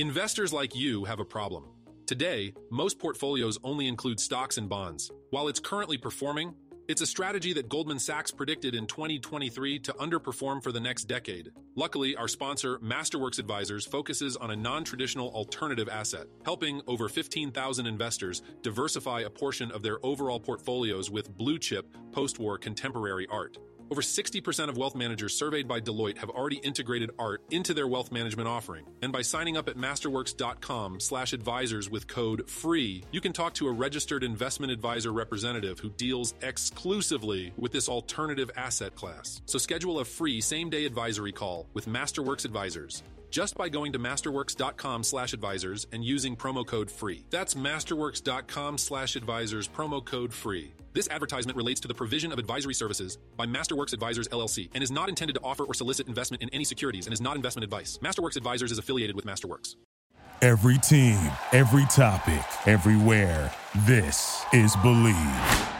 Investors like you have a problem. Today, most portfolios only include stocks and bonds. While it's currently performing, it's a strategy that Goldman Sachs predicted in 2023 to underperform for the next decade. Luckily, our sponsor, Masterworks Advisors, focuses on a non traditional alternative asset, helping over 15,000 investors diversify a portion of their overall portfolios with blue chip, post war contemporary art. Over 60% of wealth managers surveyed by Deloitte have already integrated art into their wealth management offering. And by signing up at masterworks.com slash advisors with code FREE, you can talk to a registered investment advisor representative who deals exclusively with this alternative asset class. So schedule a free same-day advisory call with Masterworks Advisors just by going to masterworks.com slash advisors and using promo code FREE. That's masterworks.com slash advisors, promo code FREE. This advertisement relates to the provision of advisory services by Masterworks Advisors LLC and is not intended to offer or solicit investment in any securities and is not investment advice. Masterworks Advisors is affiliated with Masterworks. Every team, every topic, everywhere. This is Believe.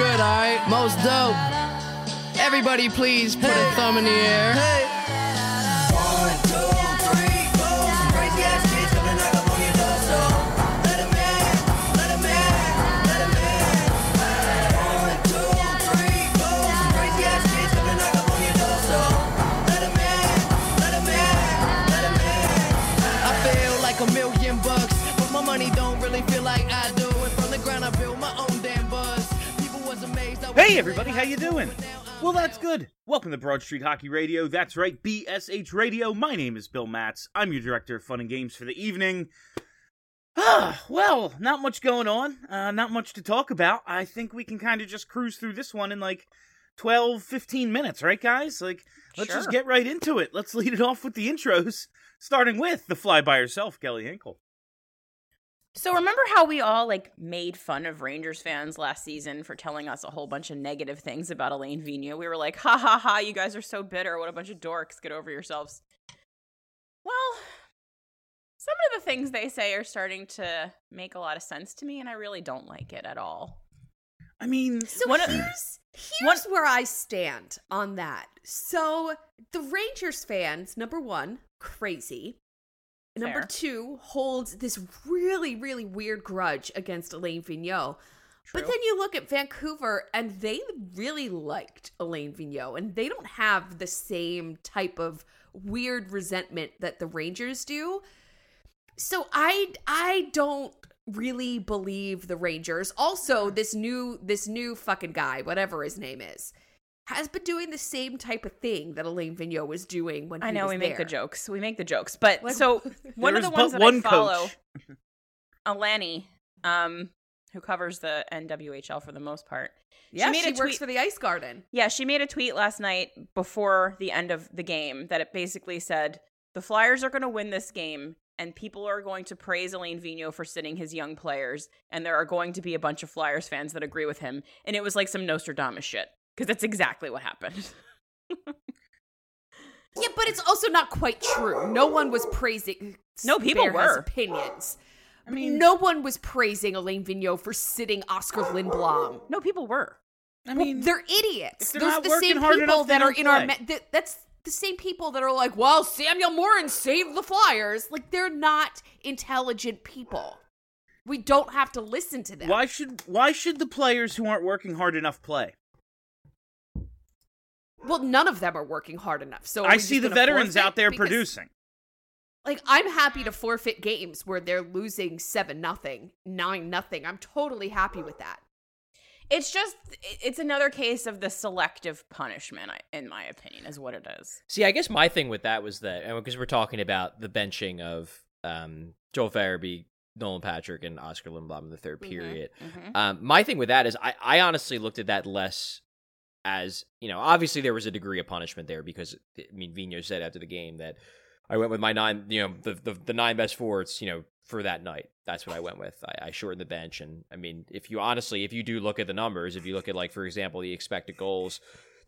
good, alright? Most dope. Everybody, please put a thumb in the air. Hey everybody, how you doing? Well, that's good. Welcome to Broad Street Hockey Radio. That's right, BSH Radio. My name is Bill Matz. I'm your director of fun and games for the evening. Ah, well, not much going on. Uh, not much to talk about. I think we can kind of just cruise through this one in like 12, 15 minutes, right, guys? Like, let's just get right into it. Let's lead it off with the intros, starting with the fly by herself, Kelly Hinkle. So remember how we all like made fun of Rangers fans last season for telling us a whole bunch of negative things about Alain Vigneault? We were like, ha ha ha, you guys are so bitter. What a bunch of dorks. Get over yourselves. Well, some of the things they say are starting to make a lot of sense to me, and I really don't like it at all. I mean, So One of- here's here's where I stand on that. So the Rangers fans, number one, crazy. Number Fair. two, holds this really, really weird grudge against Alain Vigneault. But then you look at Vancouver and they really liked Alain Vigneault and they don't have the same type of weird resentment that the Rangers do. So I I don't really believe the Rangers. Also, this new this new fucking guy, whatever his name is, has been doing the same type of thing that Alain Vigneault was doing when I he know was we make the jokes. We make the jokes. But Like- so one of the ones that one I follow, coach. Alani, um, who covers the NWHL for the most part. Yeah, she, made she, a works for the Ice Garden. Yeah, she made a tweet last night before the end of the game that it basically said the Flyers are going to win this game and people are going to praise Alain Vigneault for sitting his young players and there are going to be a bunch of Flyers fans that agree with him and it was like some Nostradamus shit because that's exactly what happened. Yeah, but it's also not quite true. No one was praising. No, people Bear were. opinions. I mean, no one was praising Alain Vigneault for sitting Oscar Lindblom. no, people were. I Well, mean, they're idiots. if they're Those not are the same people that are don't in our. play. Me- that, that's the same people that are like, well, Samuel Morin saved the Flyers. Like they're not intelligent people. We don't have to listen to them. why should why should the players who aren't working hard enough play? Well, none of them are working hard enough. So I see the veterans out there Because- producing. Like I'm happy to forfeit games where they're losing seven nothing, nine nothing. I'm totally happy with that. It's just it's another case of the selective punishment, in my opinion, is what it is. See, I guess my thing with that was that because we're talking about the benching of um, Joel Farabee, Nolan Patrick, and Oscar Lindblom in the 3rd period. mhm. Um, my thing with that is I, I honestly looked at that less as you know. Obviously, there was a degree of punishment there because I mean, Vino said after the game that I went with my nine, you know, the the, the nine best forwards, you know, for that night. That's what I went with. I, I shortened the bench, and I mean, if you honestly, if you do look at the numbers, if you look at like for example the expected goals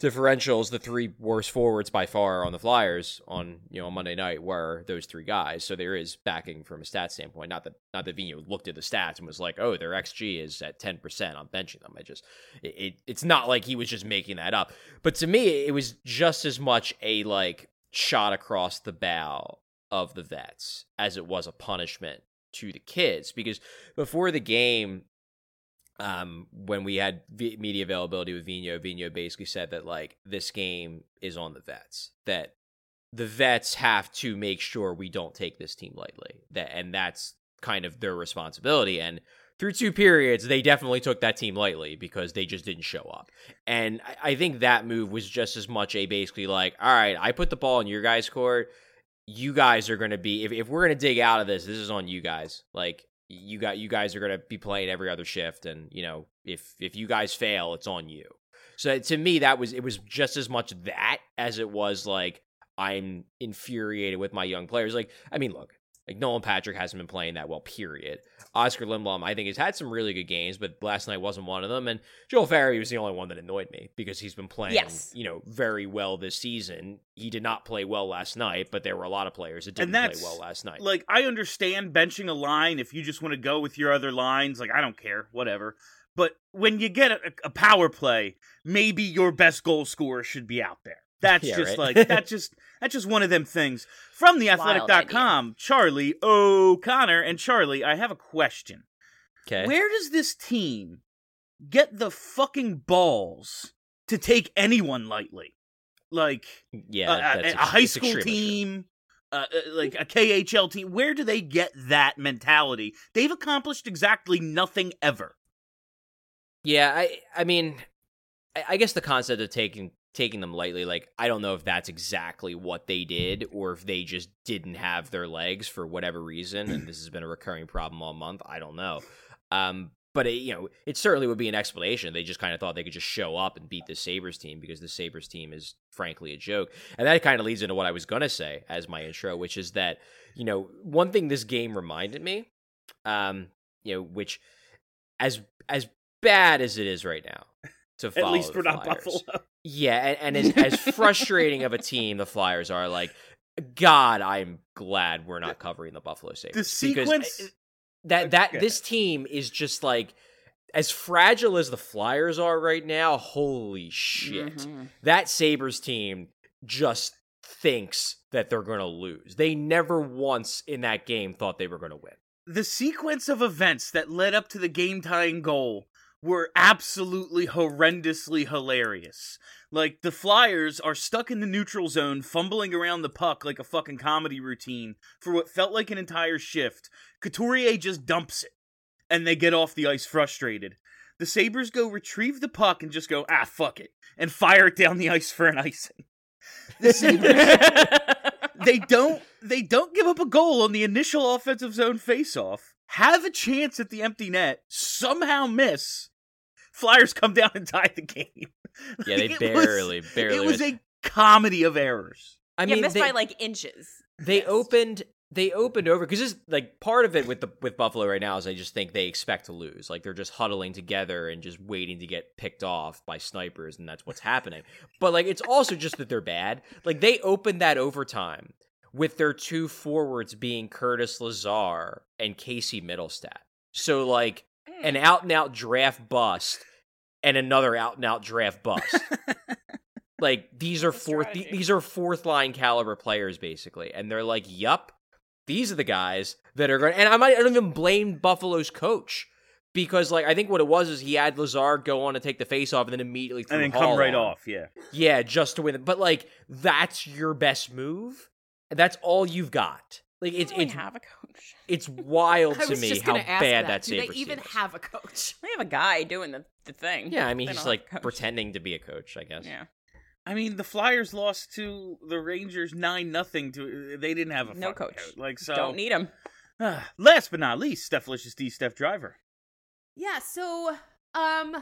differentials, the three worst forwards by far on the Flyers on you know Monday night were those three guys. So there is backing from a stat standpoint. Not that not that Vino looked at the stats and was like, oh, their xG is at ten percent. I'm benching them. I just it, it it's not like he was just making that up. But to me, it was just as much a like shot across the bow of the vets as it was a punishment to the kids because before the game um, when we had v- media availability with Vino, Vino basically said that like this game is on the vets. That the vets have to make sure we don't take this team lightly. That and that's kind of their responsibility. And through two periods, they definitely took that team lightly because they just didn't show up. And I, I think that move was just as much a basically like, all right, I put the ball in your guys' court. You guys are going to be if, if we're going to dig out of this, this is on you guys. Like you got you guys are going to be playing every other shift and you know if if you guys fail it's on you. So to me that was it was just as much that as it was like i'm infuriated with my young players. Like i mean look like Nolan Patrick hasn't been playing that well, period. Oscar Lindblom, I think, has had some really good games, but last night wasn't one of them. And Joel Farabee was the only one that annoyed me because he's been playing, Yes. you know, very well this season. He did not play well last night, but there were a lot of players that didn't play well last night. Like, I understand benching a line if you just want to go with your other lines. Like, I don't care, whatever. But when you get a, a power play, maybe your best goal scorer should be out there. That's Yeah, just right. like that's just that's just one of them things. From the Wild athletic.com, Charlie O'Connor and Charlie, I have a question. okay. Where does this team get the fucking balls to take anyone lightly? Like yeah, a- a, a high school team, uh, uh, like a KHL team. Where do they get that mentality? They've accomplished exactly nothing ever. Yeah, I I mean, I guess the concept of taking taking them lightly, like I don't know if that's exactly what they did, or if they just didn't have their legs for whatever reason, and this has been a recurring problem all month. I don't know. Um, but it, you know, it certainly would be an explanation. They just kind of thought they could just show up and beat the Sabres team because the Sabres team is frankly a joke. And that kind of leads into what I was going to say as my intro, which is that, you know, one thing this game reminded me, um, you know, which as as bad as it is right now to follow At least we're not. Buffalo. Yeah, and, and as, as frustrating of a team the Flyers are, like, God, I'm glad we're not covering the Buffalo Sabres. The Because sequence. that that Okay. this team is just like as fragile as the Flyers are right now. Holy shit! Mhm. That Sabres team just thinks that they're going to lose. They never once in that game thought they were going to win. the sequence of events that led up to the game tying goal were absolutely horrendously hilarious. Like the Flyers are stuck in the neutral zone, fumbling around the puck like a fucking comedy routine for what felt like an entire shift. Couturier just dumps it, and they get off the ice frustrated. The Sabres go retrieve the puck and just go, ah, fuck it, and fire it down the ice for an icing. The Sabres they don't they don't give up a goal on the initial offensive zone faceoff. Have a chance at the empty net, somehow miss. Flyers come down and tie the game. Yeah, they Like, it was- barely, barely. It was missed. a comedy of errors. I yeah, mean, missed they, by like inches. they Missed. opened they opened over because this like part of it with the with Buffalo right now is I just think they expect to lose. Like they're just huddling together and just waiting to get picked off by snipers, and that's what's happening. But like it's also just that they're bad. Like they opened that overtime with their two forwards being Curtis Lazar and Casey Mittelstadt. So like an out and out draft bust and another out and out draft bust. like these are fourth strategy. these are fourth line caliber players basically and they're like yup these are the guys that are going and i might I don't even blame buffalo's coach because like i think what it was is he had lazar go on to take the face off and then immediately threw And then Hall come right on. off, yeah. yeah just to win it but like that's your best move and that's all you've got Like it's Do it's have a coach? it's wild to me how bad that. that, Do they Sabres even team is. have a coach? They have a guy doing the, the thing. Yeah, I mean They he's don't like have a coach. pretending to be a coach, I guess. Yeah. I mean, the Flyers lost to the Rangers nine nothing. To they didn't have a No fucking coach. Like so. Don't need him. Last but not least, Steph Licious D. Steph Driver. Yeah, so um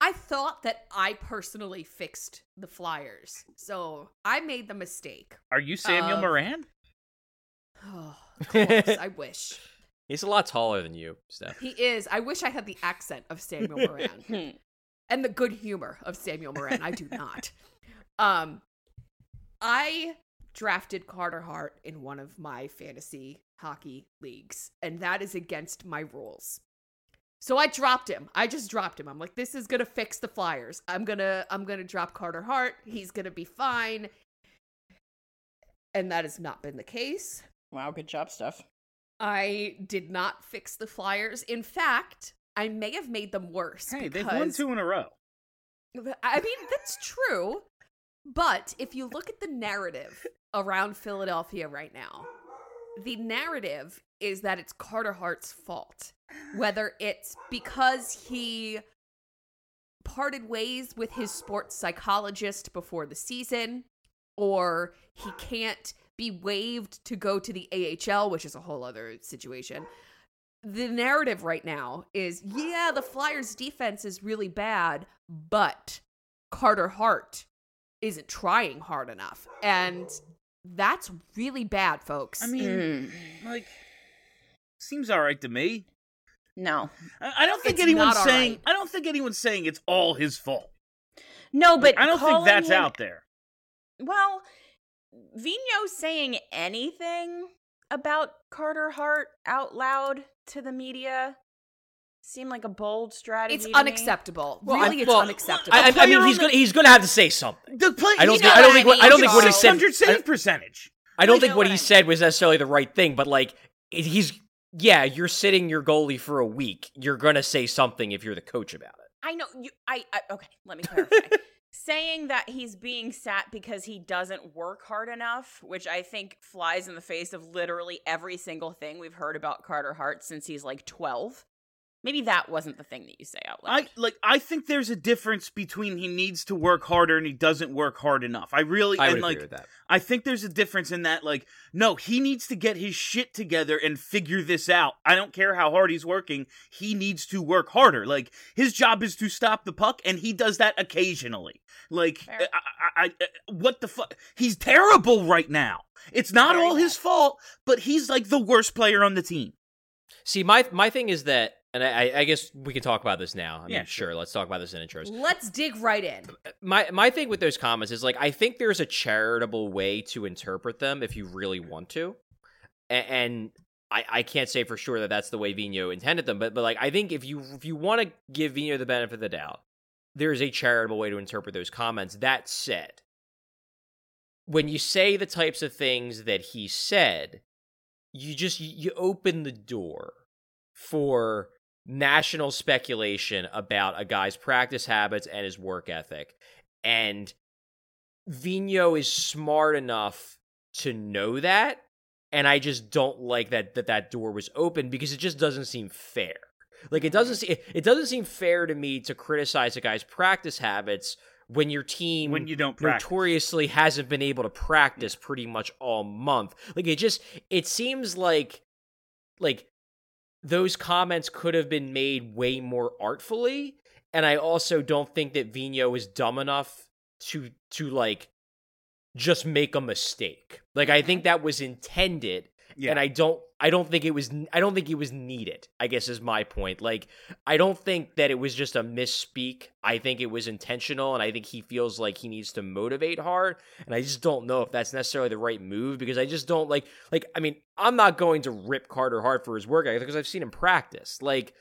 I thought that I personally fixed the Flyers. So I made the mistake. Are you Samuel Of- Morin? Oh, of course, I wish. He's a lot taller than you, Steph. He is. I wish I had the accent of Samuel Morin and the good humor of Samuel Morin. I do not. Um I drafted Carter Hart in one of my fantasy hockey leagues, and that is against my rules. So I dropped him. I just dropped him. I'm like, this is gonna fix the Flyers. I'm gonna I'm gonna drop Carter Hart. He's gonna be fine. And that has not been the case. Wow, good job, Steph. I did not fix the Flyers. In fact, I may have made them worse. Hey, they've won two in a row. I mean, that's true. But if you look at the narrative around Philadelphia right now, the narrative is that it's Carter Hart's fault. Whether it's because he parted ways with his sports psychologist before the season, or he can't be waived to go to the AHL, which is a whole other situation. The narrative right now is yeah, the Flyers' defense is really bad, but Carter Hart isn't trying hard enough. And that's really bad, folks. I mean, Mm. like, seems all right to me. No. I, I don't think It's anyone's saying. right. I don't think anyone's saying it's all his fault. No, but I don't think that's him- out there. Well, Vino saying anything about Carter Hart out loud to the media seemed like a bold strategy. it's to me. unacceptable. Well, really, I- it's well, unacceptable. I, I- I mean, he's gonna he's gonna have to say something. The play. I don't think I don't what think I what, I don't think what he said. 600 save percentage. I don't think what what he said was necessarily the right thing, but like he's yeah, you're sitting your goalie for a week. You're gonna say something if you're the coach about it. I know you. I, I okay. Let me clarify. Saying that he's being sat because he doesn't work hard enough, which I think flies in the face of literally every single thing we've heard about Carter Hart since he's like twelve. Maybe that wasn't the thing that you say out loud. I like. I think there's a difference between he needs to work harder and he doesn't work hard enough. I really I would and like. agree with that. I think there's a difference in that. Like, no, he needs to get his shit together and figure this out. I don't care how hard he's working. He needs to work harder. Like, his job is to stop the puck, and he does that occasionally. Like, I, I, I, I- what the fuck? He's terrible right now. It's not Very all his fault, but he's like the worst player on the team. See, my my thing is that, and I, I guess we can talk about this now. I mean, Yeah, sure. Let's talk about this in intros. Let's dig right in. my my thing with those comments is like I think there's a charitable way to interpret them if you really want to, A- and I, I can't say for sure that that's the way Vino intended them, but but like I think if you if you want to give Vino the benefit of the doubt, there's a charitable way to interpret those comments. That said, when you say the types of things that he said, you just you open the door for national speculation about a guy's practice habits and his work ethic. And Vino is smart enough to know that. And I just don't like that that, that door was open because it just doesn't seem fair. Like it doesn't mm-hmm. se- it doesn't seem fair to me to criticize a guy's practice habits when your team When you don't practice. notoriously hasn't been able to practice pretty much all month. Like it just it seems like like those comments could have been made way more artfully and I also don't think that Vino is dumb enough to to like just make a mistake. Like I think that was intended Yeah. and I don't I don't think it was I don't think it was needed. I guess is my point. Like I don't think that it was just a misspeak. I think it was intentional and I think he feels like he needs to motivate hard and I just don't know if that's necessarily the right move because I just don't like like I mean, I'm not going to rip Carter Hart for his work because I've seen him practice. Like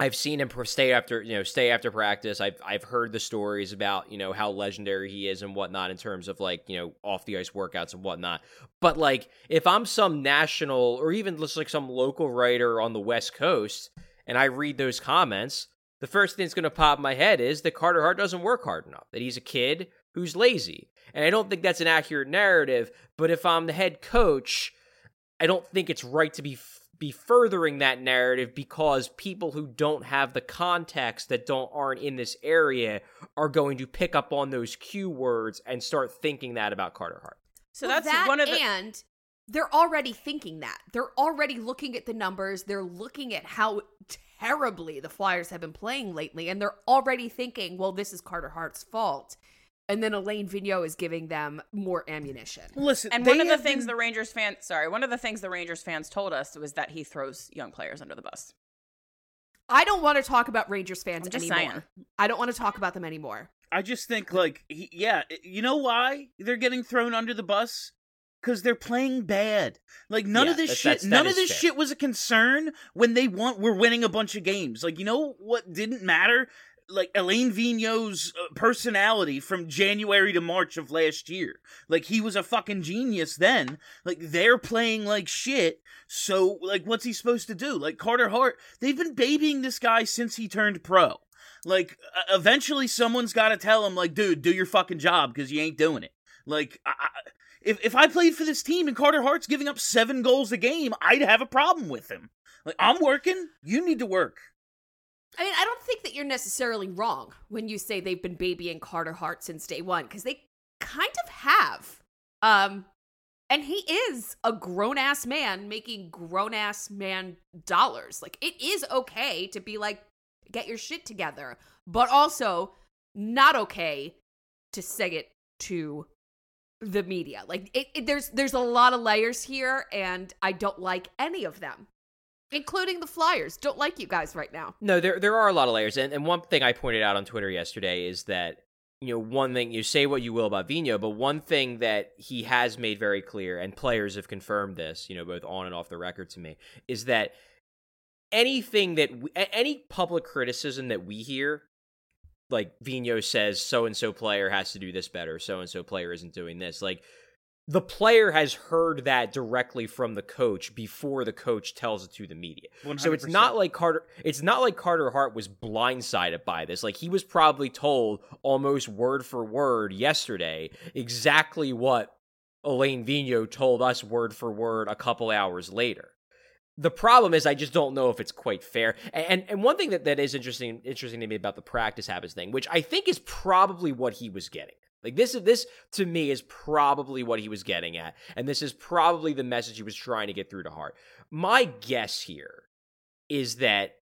I've seen him stay after you know stay after practice. I've I've heard the stories about you know how legendary he is and whatnot in terms of like you know off the ice workouts and whatnot. But like if I'm some national or even just like some local writer on the West Coast and I read those comments, the first thing that's going to pop in my head is that Carter Hart doesn't work hard enough. That he's a kid who's lazy, and I don't think that's an accurate narrative. But if I'm the head coach. I don't think it's right to be be furthering that narrative because people who don't have the context that don't aren't in this area are going to pick up on those cue words and start thinking that about Carter Hart. So Well, that's that one of the. and they're already thinking that. They're already looking at the numbers. They're looking at how terribly the Flyers have been playing lately, and they're already thinking, "Well, this is Carter Hart's fault." And then Alain Vigneault is giving them more ammunition. Listen, and one of the things been- the Rangers fans, sorry, one of the things the Rangers fans told us was that he throws young players under the bus. I don't want to talk about Rangers fans I'm just anymore. saying. I don't want to talk about them anymore. I just think like he, yeah, you know why they're getting thrown under the bus? Because they're playing bad. Like none Yeah, of this that- shit, that's- none of this fair. shit was a concern when they want were winning a bunch of games. Like you know what didn't matter? Like Alain Vigneault's uh, personality from January to March of last year. Like he was a fucking genius then. Like they're playing like shit. So like what's he supposed to do? Like Carter Hart, they've been babying this guy since he turned pro. Like uh, eventually someone's got to tell him like dude, do your fucking job cuz you ain't doing it. Like I, if if I played for this team and Carter Hart's giving up 7 goals a game, I'd have a problem with him. Like I'm working, you need to work. I mean, I don't think that you're necessarily wrong when you say they've been babying Carter Hart since day one, because they kind of have. Um, and he is a grown ass man making grown ass man dollars. Like, it is okay to be like, get your shit together, but also not okay to say it to the media. Like, it, it there's there's a lot of layers here, and I don't like any of them, including the Flyers. Don't like you guys right now. No, there there are a lot of layers, and and one thing I pointed out on Twitter yesterday is that you know one thing you say what you will about Vino, but one thing that he has made very clear, and players have confirmed this, you know, both on and off the record to me, is that anything that we, any public criticism that we hear. Like Vino says, so and so player has to do this better. So and so player isn't doing this. Like the player has heard that directly from the coach before the coach tells it to the media. So it's not like Carter it's not like Carter Hart was blindsided by this. Like he was probably told almost word for word yesterday exactly what Alain Vigneault told us word for word a couple hours later. The problem is I just don't know if it's quite fair. And and one thing that, that is interesting interesting to me about the practice habits thing, which I think is probably what he was getting. Like this is this to me is probably what he was getting at, and this is probably the message he was trying to get through to Hart. My guess here is that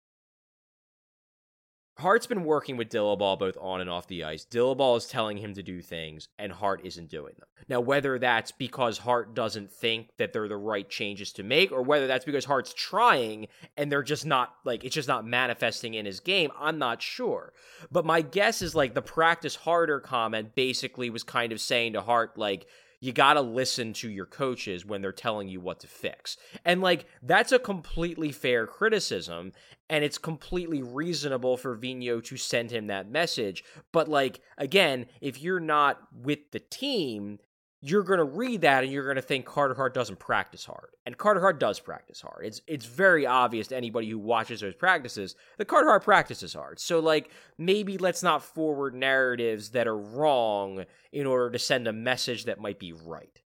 Hart's been working with Dillabaugh both on and off the ice. Dillabaugh is telling him to do things, and Hart isn't doing them. Now, whether that's because Hart doesn't think that they're the right changes to make, or whether that's because Hart's trying and they're just not like it's just not manifesting in his game, I'm not sure. But my guess is like the practice harder comment basically was kind of saying to Hart, like, you got to listen to your coaches when they're telling you what to fix. And like that's a completely fair criticism and it's completely reasonable for Vino to send him that message. But like again, if you're not with the team, you're going to read that and you're going to think Carter Hart doesn't practice hard. And Carter Hart does practice hard. It's it's very obvious to anybody who watches those practices that Carter Hart practices hard. So like maybe let's not forward narratives that are wrong in order to send a message that might be right.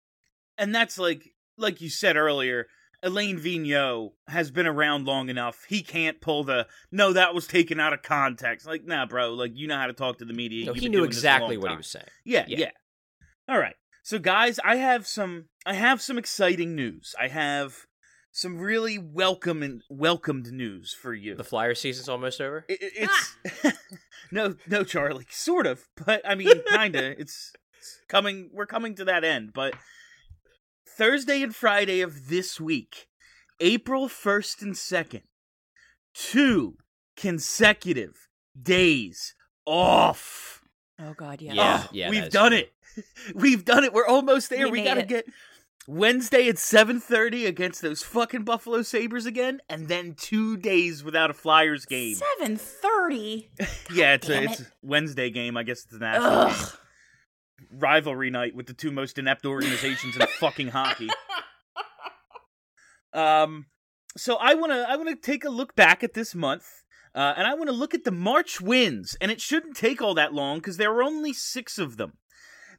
and that's like like you said earlier alain vigneault has been around long enough. He can't pull the no that was taken out of context. Like nah bro. Like you know how to talk to the media. No, You've he knew doing this a exactly long what he was saying. yeah, Yeah. yeah. All right. So guys i have some i have some exciting news. I have some really welcome and welcomed news for you. The Flyer season's almost over. It- it- it's ah! no no charlie. Sort of but i mean kinda. It's, it's coming we're coming to that end but thursday and friday of this week april 1st and 2nd two consecutive days off Oh God, yeah. Yeah, Oh, yeah, we've done true. it we've done it we're almost there We we, gotta it. get wednesday at 7.30 against those fucking buffalo sabres again and then two days without a flyers game Seven thirty. yeah, it's a damn it's a Wednesday game. I guess it's a national Ugh. game. Rivalry night with the two most inept organizations in fucking hockey. Um, so I wanna I wanna take a look back at this month, uh, and I wanna look at the March wins, and it shouldn't take all that long because there were only six of them.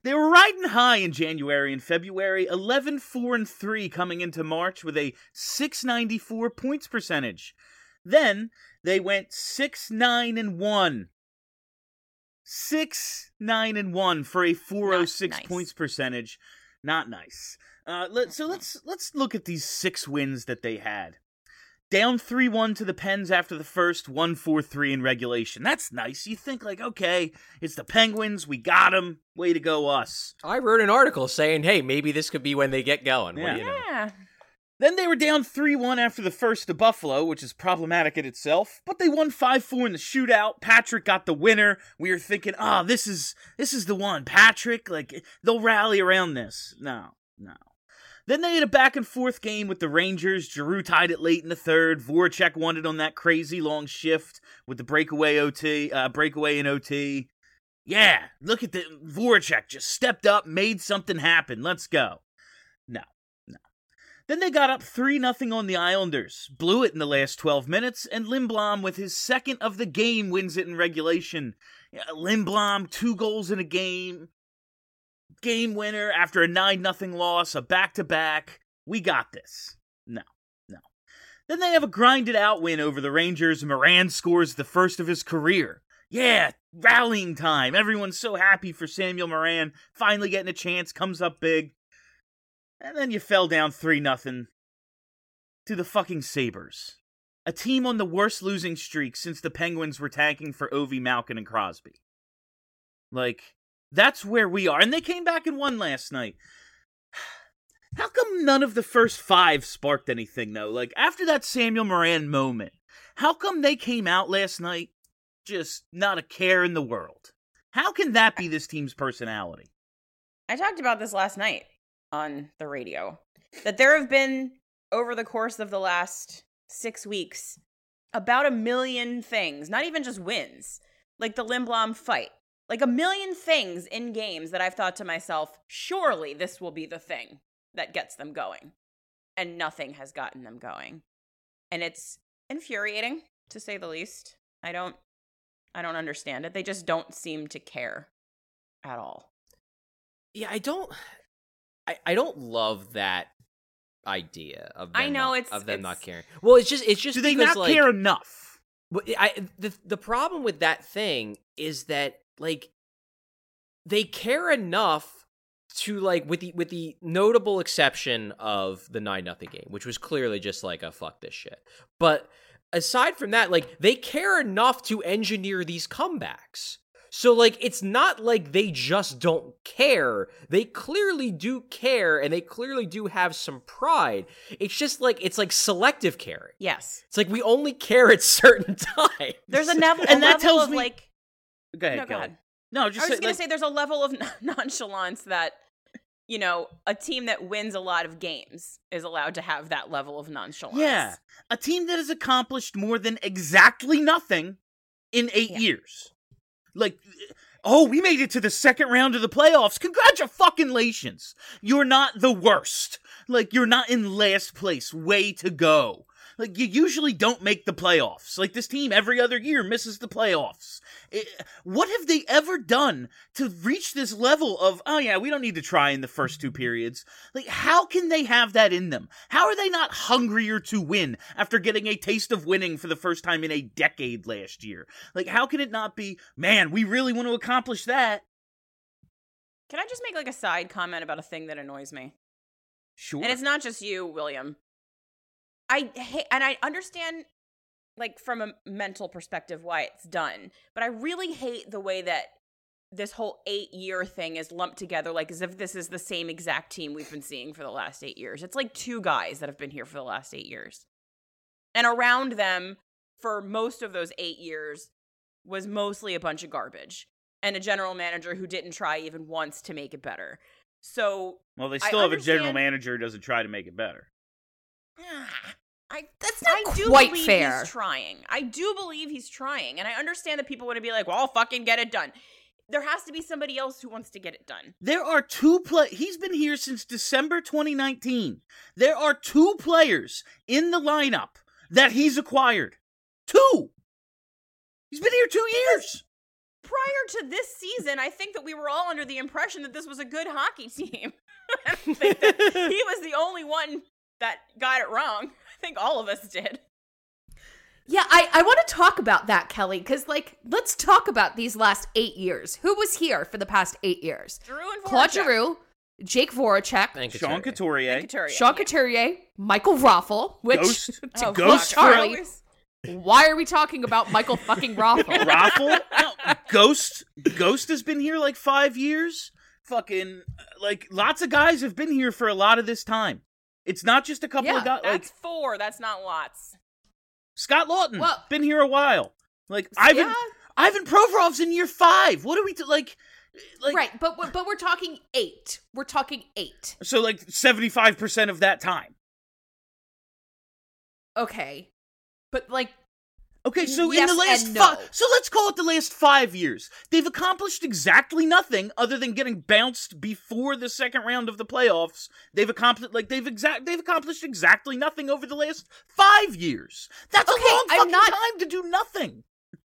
They were riding high in January and February, 11 4 and 3 coming into March with a 694 points percentage. Then they went 6 9 and 1. 6 9 and 1 for a 406 nice. points percentage. Not nice. Uh, let, so let's let's look at these six wins that they had. Down 3 1 to the Pens after the first, 1 4 3 in regulation. That's nice. You think, like, okay, it's the Penguins. We got them. Way to go, us. I wrote an article saying, "Hey, maybe this could be when they get going." What Yeah. do you know? Yeah. Then they were down 3 1 after the first to Buffalo, which is problematic in itself, but they won 5 4 in the shootout. Patrick got the winner. We were thinking, ah, this is this is the one. Patrick, like, they'll rally around this. No, no. Then they had a back and forth game with the Rangers. Giroux tied it late in the third. Voracek won it on that crazy long shift with the breakaway OT, uh, breakaway in OT. Yeah, look at the Voracek just stepped up, made something happen. Let's go. Then they got up 3 0 on the Islanders, blew it in the last 12 minutes, and Lindblom, with his second of the game, wins it in regulation. Yeah, Lindblom, two goals in a game, game winner after a 9 0 loss, a back to back. We got this. No, no. Then they have a grinded out win over the Rangers. Morin scores the first of his career. Yeah, rallying time. Everyone's so happy for Samuel Morin finally getting a chance, comes up big. And then you fell down 3 nothing to the fucking Sabres. A team on the worst losing streak since the Penguins were tanking for Ovi, Malkin, and Crosby. Like, that's where we are. And they came back and won last night. How come none of the first five sparked anything, though? Like, after that Samuel Morin moment, how come they came out last night just not a care in the world? How can that be this team's personality? I talked about this last night on the radio that there have been over the course of the last six weeks about a million things, not even just wins, like the Lindblom fight, like a million things in games that I've thought to myself, surely this will be the thing that gets them going. And nothing has gotten them going. And it's infuriating to say the least. I don't I don't understand it. They just don't seem to care at all. Yeah, I don't. I, I don't love that idea of them I know, not, it's- of them not caring. Well, it's just it's just Do they because, not like, care enough? But I the the problem with that thing is that like they care enough to like with the with the notable exception of the nine nothing game, which was clearly just like a fuck this shit. But aside from that, like they care enough to engineer these comebacks. So like it's not like they just don't care. They clearly do care and they clearly do have some pride. It's just like it's like selective caring. Yes. It's like we only care at certain times. There's a, nev- a And that level tells of me- like Go ahead, no, go ahead. No, I was say, just gonna say there's a level of nonchalance that you know a team that wins a lot of games is allowed to have that level of nonchalance. Yeah, a team that has accomplished more than exactly nothing in eight Yeah. years. Like, oh, we made it to the second round of the playoffs. Congratulations! You're not the worst. Like, you're not in last place. Way to go. Like, you usually don't make the playoffs. Like, this team every other year misses the playoffs. It- what have they ever done to reach this level of, oh, yeah, we don't need to try in the first two periods? Like, how can they have that in them? How are they not hungrier to win after getting a taste of winning for the first time in a decade last year? Like, how can it not be, man, we really want to accomplish that? Can I just make like a side comment about a thing that annoys me? Sure. And it's not just you, William. I hate, and I understand, like from a mental perspective, why it's done. But I really hate the way that this whole eight-year thing is lumped together, like as if this is the same exact team we've been seeing for the last eight years. It's like two guys that have been here for the last eight years, and around them for most of those eight years was mostly a bunch of garbage and a general manager who didn't try even once to make it better. So well, they I still have a general manager who doesn't try to make it better. Ah, I That's not I do quite believe fair. he's trying. I do believe he's trying, and I understand that people want to be like, "Well, I'll fucking get it done." There has to be somebody else who wants to get it done. There are two play. He's been here since December 2019. There are two players in the lineup that he's acquired. Two. He's been here two years. prior to this season, I think that we were all under the impression that this was a good hockey team. I don't think that he was the only one that got it wrong. I think all of us did. Yeah, I, I want to talk about that, Kelly, because, like, let's talk about these last eight years. Who was here for the past eight years? Drew and Claude Voracek. Giroux, Jake Voracek, And Sean Couturier. Couturier. Couturier. Sean Couturier, Michael Raffl, which, Ghost. Oh, Ghost Charlie. why are we talking about Michael fucking Raffl? Raffl? No, Ghost. Ghost has been here like five years. Fucking like lots of guys have been here for a lot of this time. It's not just a couple Yeah, of guys. Like That's four. That's not lots. Scott Laughton, Well- been here a while. Like Ivan, Yeah. Ivan Provorov's in year five. What are we t- like? Like right, but but we're talking eight. We're talking eight. so like seventy five percent of that time. Okay, but like Okay, so Yes in the last and five, so let's call it the last five years. They've accomplished exactly nothing other than getting bounced before the second round of the playoffs. They've accomplished like they've exact they've accomplished exactly nothing over the last five years. That's Okay, a long fucking not- time to do nothing.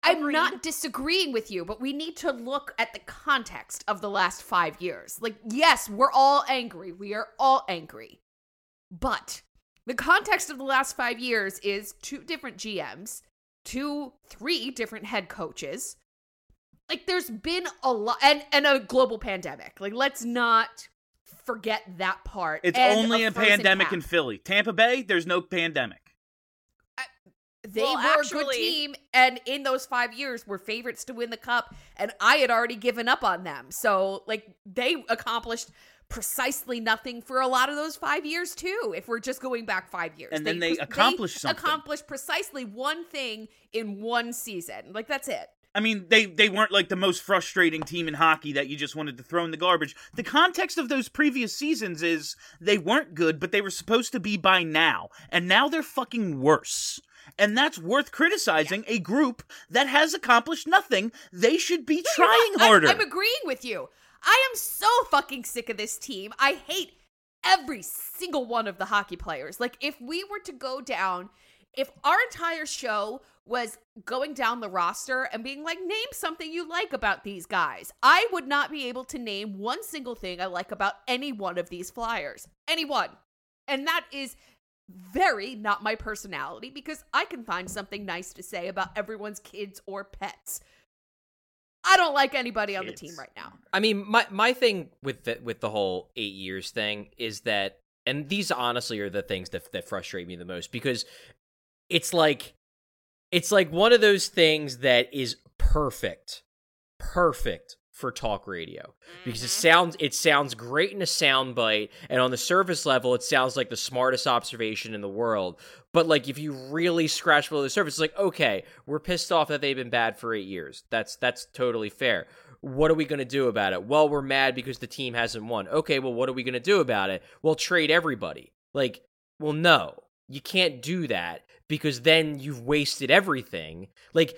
I'm Agreed. not disagreeing with you, but we need to look at the context of the last five years. Like, yes, we're all angry. We are all angry. But the context of the last five years is two different GMs, two, three different head coaches. Like, there's been a lot, and, and a global pandemic. Like, let's not forget that part. It's And only a, frozen pandemic cap. in Philly. Tampa Bay, there's no pandemic. They Well, were a good team, and in those five years, were favorites to win the cup, and I had already given up on them. So, like, they accomplished precisely nothing for a lot of those five years too. If we're just going back five years, And then they accomplished something. Accomplished precisely one thing in one season. Like that's it. I mean, they they weren't like the most frustrating team in hockey that you just wanted to throw in the garbage. The context of those previous seasons is they weren't good, but they were supposed to be by now, and now they're fucking worse. And that's worth criticizing a group that has accomplished nothing. They should be trying harder. I'm agreeing with you. I am so fucking sick of this team. I hate every single one of the hockey players. Like, if we were to go down, if our entire show was going down the roster and being like, name something you like about these guys, I would not be able to name one single thing I like about any one of these flyers. Anyone. And that is very not my personality because I can find something nice to say about everyone's kids or pets. I don't like anybody on the Kids. team right now. I mean, my my thing with the, with the whole eight years thing is that, and these honestly are the things that that frustrate me the most because it's like it's like one of those things that is perfect, perfect for talk radio because it mm-hmm. sounds it sounds great in a soundbite, and on the surface level, it sounds like the smartest observation in the world. But like, if you really scratch below the surface, it's like, okay, we're pissed off that they've been bad for eight years. That's that's totally fair. What are we going to do about it? Well, we're mad because the team hasn't won. Okay, well, what are we going to do about it? Well, trade everybody. Like, well, no, you can't do that because then you've wasted everything. Like,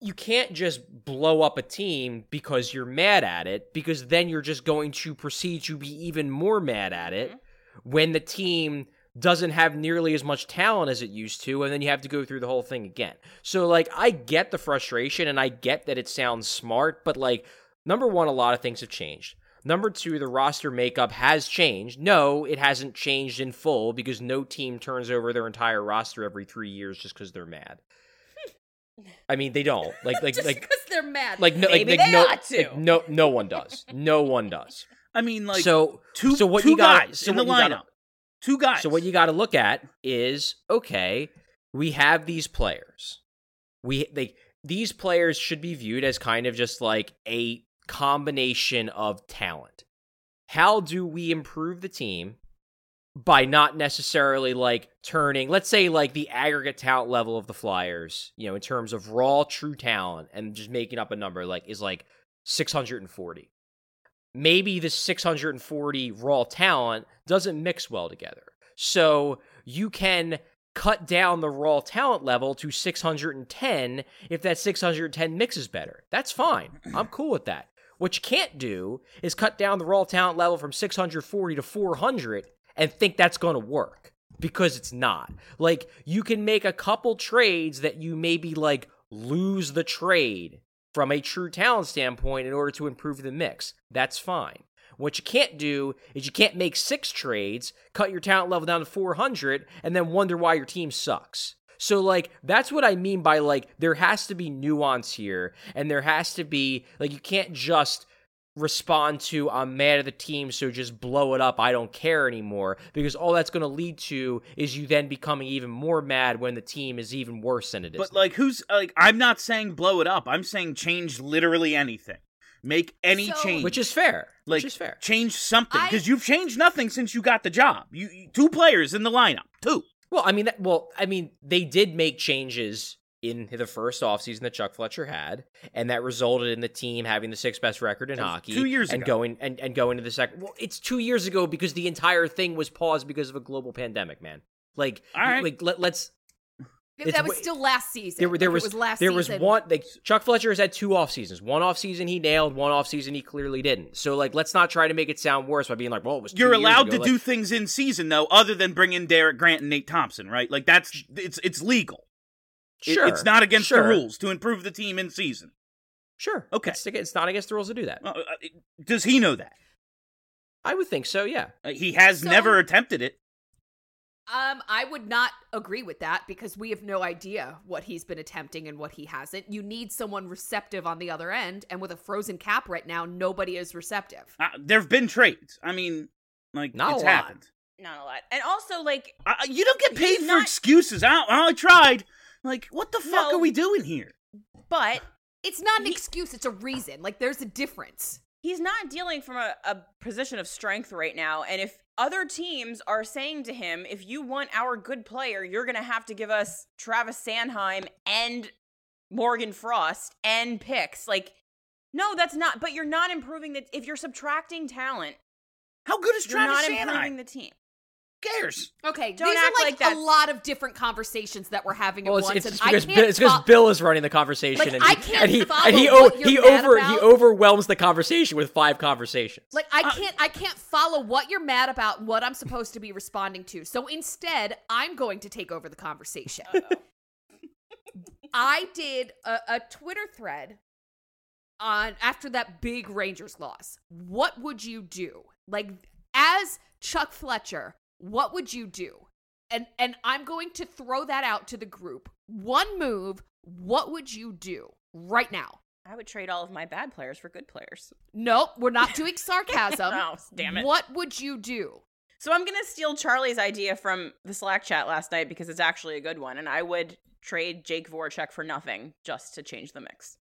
you can't just blow up a team because you're mad at it, because then you're just going to proceed to be even more mad at it mm-hmm. when the team doesn't have nearly as much talent as it used to, and then you have to go through the whole thing again. So, like, I get the frustration and I get that it sounds smart, but, like, number one, a lot of things have changed. Number two, the roster makeup has changed. No, it hasn't changed in full because no team turns over their entire roster every three years just because they're mad. I mean, they don't. Like, like, Just like, because they're mad. like, no, Maybe like, they no, ought to. like, no, no one does. No one does. I mean, like so, two so what two you got, guys so in the what you gotta- lineup. two guys. so what you got to look at is okay, we have these players. We they these players should be viewed as kind of just like a combination of talent. How do we improve the team by not necessarily like turning, let's say like the aggregate talent level of the Flyers, you know, in terms of raw true talent and just making up a number like is like 640 maybe the 640 raw talent doesn't mix well together. So you can cut down the raw talent level to 610 if that 610 mixes better. That's fine. I'm cool with that. What you can't do is cut down the raw talent level from 640 to 400 and think that's going to work because it's not. Like you can make a couple trades that you maybe like lose the trade from a true talent standpoint in order to improve the mix. That's fine. What you can't do is you can't make six trades, cut your talent level down to 400, and then wonder why your team sucks. So, like, that's what I mean by, like, there has to be nuance here, and there has to be, like, you can't just respond to I'm mad at the team, so just blow it up. I don't care anymore because all that's going to lead to is you then becoming even more mad when the team is even worse than it is. But like, who's like? I'm not saying blow it up. I'm saying change literally anything. Make any So- change, which is fair. like which is fair. change something I- because you've changed nothing since you got the job. You, you two players in the lineup, two. Well, I mean, that, well, I mean, they did make changes in the first offseason that Chuck Fletcher had, and that resulted in the team having the sixth best record in hockey. two years and ago. going and, and going to the second. Well, it's two years ago because the entire thing was paused because of a global pandemic, man. Like, All right. like let, let's It's that was still last season. there, there Like, was it was last there was one like Chuck Fletcher has had two off seasons. One off season he nailed, one off season he clearly didn't. So like let's not try to make it sound worse by being like, well, it was two You're years allowed ago. to Like, do things in season though, other than bring in Derek Grant and Nate Thompson, right? Like that's it's it's legal. It- sure. it's not against sure, the rules to improve the team in season. Sure. Okay. It's, it's not against the rules to do that. Uh, uh, does he know that? I would think so, yeah. Uh, he has So- never attempted it. Um, I would not agree with that because we have no idea what he's been attempting and what he hasn't. You need someone receptive on the other end, and with a frozen cap right now, nobody is receptive. Uh, there have been trades. I mean, like Not a it's lot. happened. Not a lot. And also, like, Uh, you don't get paid for not- excuses. I, I tried. Like, what the fuck No. are we doing here? but It's not an He- excuse; it's a reason. Like there's a difference. he's not dealing from a, a position of strength right now. And if other teams are saying to him, if you want our good player, you're going to have to give us Travis Sanheim and Morgan Frost and picks. Like, no, that's not. But you're not improving the. If you're subtracting talent, How good is you're Travis not improving Sanheim? the team. Who cares? Okay, Don't these act are like, like that's- a lot of different conversations that we're having Well, at it's, once, it's, and it's I because can't Bill, it's because fo- Bill is running the conversation, Like, and I he, can't and he, and he, o- he mad over he overwhelms the conversation with five conversations. Like I uh, can't I can't follow what you're mad about, what I'm supposed to be responding to. So instead, I'm going to take over the conversation. I did a, a Twitter thread on after that big Rangers loss. What would you do? Like as Chuck Fletcher, what would you do? And and I'm going to throw that out to the group. One move, what would you do right now? I would trade all of my bad players for good players. Nope, we're not doing sarcasm. Oh, damn it. What would you do? So I'm gonna steal Charlie's idea from the Slack chat last night because it's actually a good one, and I would trade Jake Voracek for nothing just to change the mix.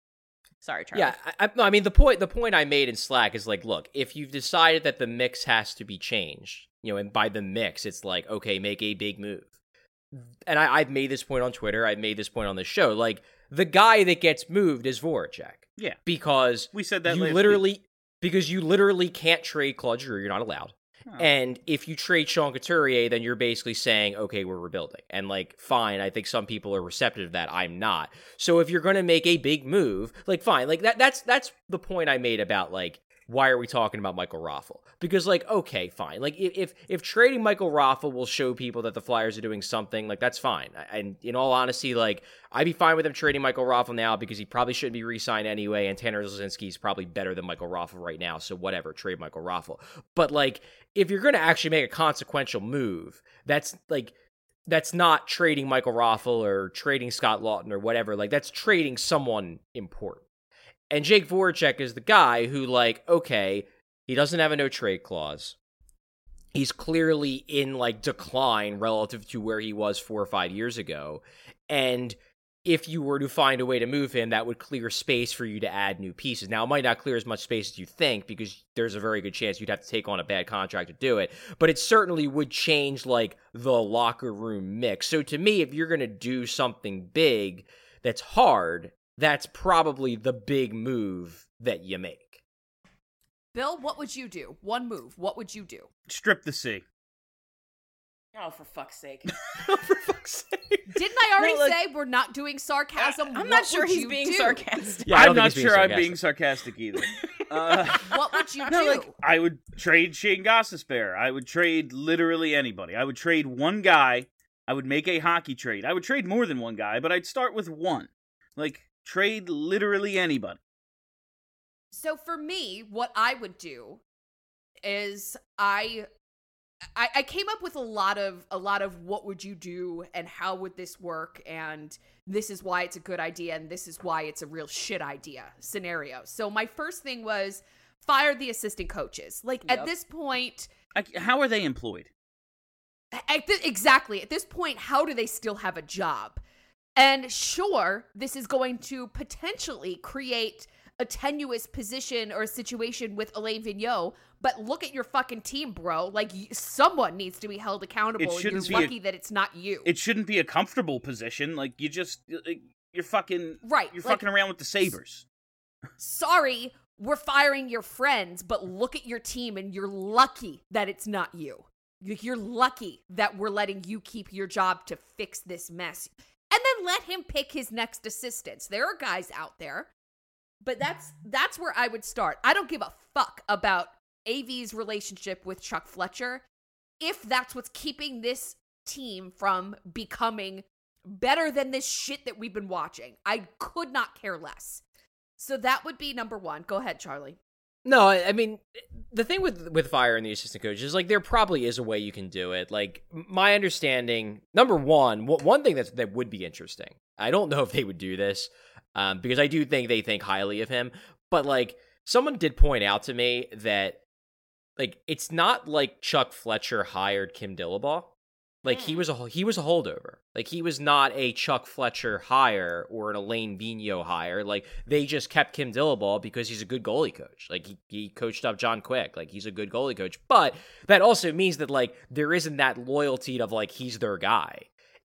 Sorry, Charlie. Yeah, I, I, no, I mean the point. The point I made in Slack is like, look, if you've decided that the mix has to be changed, you know, and by the mix, it's like, okay, make a big move. And I, I've made this point on Twitter. I've made this point on the show. Like the guy that gets moved is Voracek Yeah, because we said that. you literally week. because you literally can't trade Claude Giroux. You're not allowed. And if you trade Sean Couturier, then you're basically saying, okay, we're rebuilding. And like, fine, I think some people are receptive to that. I'm not. So if you're going to make a big move, like, fine, like that. That's that's the point I made about like. Why are we talking about Michael Raffl? Because, like, okay, fine. Like, if if, trading Michael Raffl will show people that the Flyers are doing something, like, that's fine. And in all honesty, like, I'd be fine with them trading Michael Raffl now because he probably shouldn't be re-signed anyway, and Tanner Laczynski is probably better than Michael Raffl right now. So whatever, trade Michael Raffl. But like, if you're going to actually make a consequential move, that's like that's not trading Michael Raffle or trading Scott Laughton or whatever. Like that's trading someone important. And Jake Voracek is the guy who, like, okay, he doesn't have a no trade clause. He's clearly in like decline relative to where he was four or five years ago. And if you were to find a way to move him, that would clear space for you to add new pieces. Now, it might not clear as much space as you think because there's a very good chance you'd have to take on a bad contract to do it, but it certainly would change like the locker room mix. So to me, if you're going to do something big that's hard, that's probably the big move that you make. Bill, what would you do? One move. What would you do? strip the sea. Oh, for fuck's sake. For fuck's sake. Didn't I already No, like- say we're not doing sarcasm? I'm not sure he's being do? sarcastic. Yeah, I don't I'm not he's being sure I'm being sarcastic either. Uh, What would you no, do? like I would trade Shayne Gostisbehere. I would trade literally anybody. I would trade one guy. I would make a hockey trade. I would trade more than one guy, but I'd start with one. Like Trade literally anybody. So for me, what I would do is I I, I came up with a lot of a lot of what would you do and how would this work and this is why it's a good idea and this is why it's a real shit idea scenario. So my first thing was fire the assistant coaches. Like Yep. at this point, I, how are they employed? at thi- exactly at this point, how do they still have a job? And sure, this is going to potentially create a tenuous position or a situation with Alain Vigneault, but look at your fucking team, bro. Like someone needs to be held accountable. and You're be a- lucky that it's not you. It shouldn't be a comfortable position. Like you just you're fucking Right, You're like- fucking around with the Sabres. Sorry, we're firing your friends, but look at your team and you're lucky that it's not you. You're lucky that we're letting you keep your job to fix this mess. And then let him pick his next assistants. There are guys out there. But that's that's where I would start. I don't give a fuck about AV's relationship with Chuck Fletcher if that's what's keeping this team from becoming better than this shit that we've been watching. I could not care less. So that would be number one. Go ahead, Charlie. No, I mean the thing with with fire and the assistant coach is like there probably is a way you can do it. Like my understanding, number one, one thing that that would be interesting. I don't know if they would do this um, because I do think they think highly of him. But like someone did point out to me that like it's not like Chuck Fletcher hired Kim Dillabaugh. Like he hmm. was a he was a holdover. Like he was not a Chuck Fletcher hire or an Alain Vigneault hire. Like they just kept Kim Dillabaugh because he's a good goalie coach. Like he, he coached up John Quick. Like he's a good goalie coach. But that also means that like there isn't that loyalty of like he's their guy.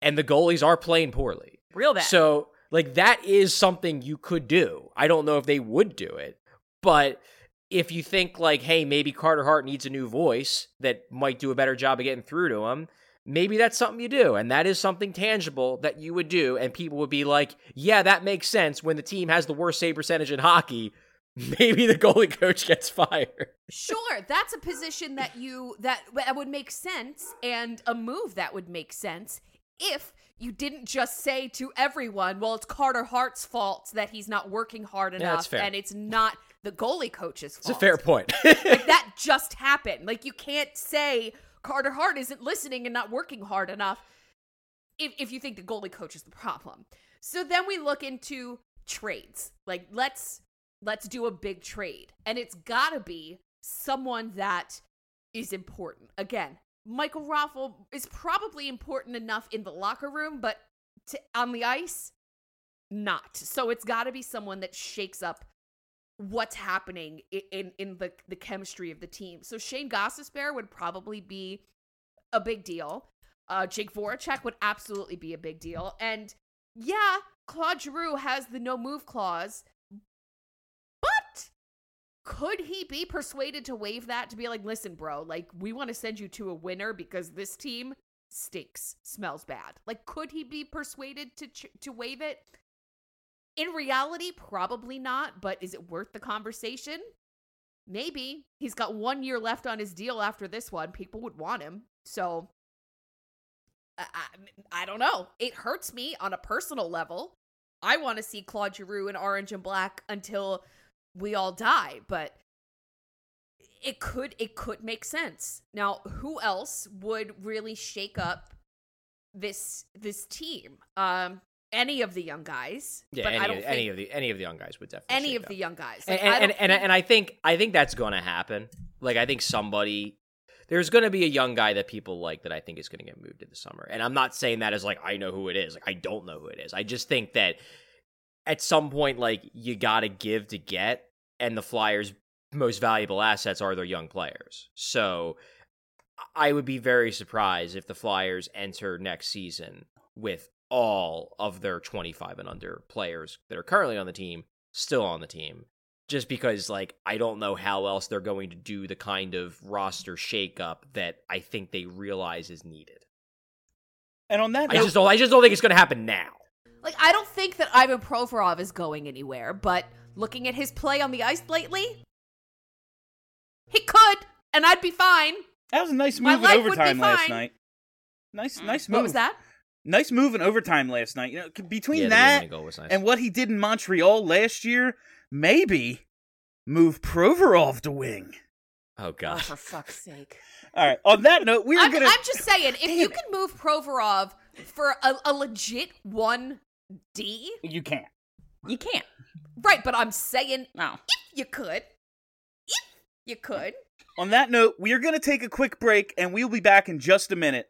And the goalies are playing poorly. Real bad. So like that is something you could do. I don't know if they would do it, but if you think like, hey, maybe Carter Hart needs a new voice that might do a better job of getting through to him, maybe that's something you do, and that is something tangible that you would do, and people would be like, yeah, that makes sense. When the team has the worst save percentage in hockey, maybe the goalie coach gets fired. Sure, that's a position that you that that would make sense and a move that would make sense if you didn't just say to everyone, "Well, it's Carter Hart's fault that he's not working hard Yeah, enough fair. and it's not the goalie coach's It's a fair point. like that just happened. Like you can't say Carter Hart isn't listening and not working hard enough if if you think the goalie coach is the problem. So then we look into trades. Like let's let's do a big trade. And it's got to be someone that is important. Again, Michael Raffl is probably important enough in the locker room, but to, on the ice, not. So it's got to be someone that shakes up what's happening in in the the chemistry of the team. So Shayne Gostisbehere would probably be a big deal. Uh, Jake Voracek would absolutely be a big deal. And yeah, Claude Giroux has the no move clause, but could he be persuaded to waive that to be like, listen, bro, like we want to send you to a winner because this team stinks, smells bad. Like, could he be persuaded to ch- to waive it? In reality, probably not. But is it worth the conversation? Maybe he's got one year left on his deal after this one. People would want him, so I, I, I don't know. It hurts me on a personal level. I want to see Claude Giroux in orange and black until we all die, but it could it could make sense. Now, who else would really shake up this this team? Um any of the young guys, yeah, but any, I don't any of the any of the young guys would definitely any of up. the young guys. and Like, and, I and, don't and, think- and I think I think that's going to happen. Like I think somebody there's going to be a young guy that people like that I think is going to get moved in the summer. And I'm not saying that as like I know who it is. Like I don't know who it is. I just think that at some point like you got to give to get and the Flyers most valuable assets are their young players. So I would be very surprised if the Flyers enter next season with all of their 25 and under players that are currently on the team still on the team just because like I don't know how else they're going to do the kind of roster shakeup that I think they realize is needed. And on that I note, just don't I just don't think it's going to happen now. Like, I don't think that Ivan Provorov is going anywhere, but looking at his play on the ice lately, he could, and I'd be fine. that was a nice My move in life would be overtime last night. Nice, mm. nice move. What was that? Nice move in overtime last night. You know, between Yeah, that winning goal was nice. and what he did in Montreal last year, maybe move Provorov to wing. oh Oh, god. for fuck's sake. All right. On that note, we are I'm, gonna. I'm just saying, if you can move Provorov for a, a legit one D, You can't. You can't. right? But I'm saying No. if you could, if you could. On that note, we are gonna take a quick break, and we'll be back in just a minute.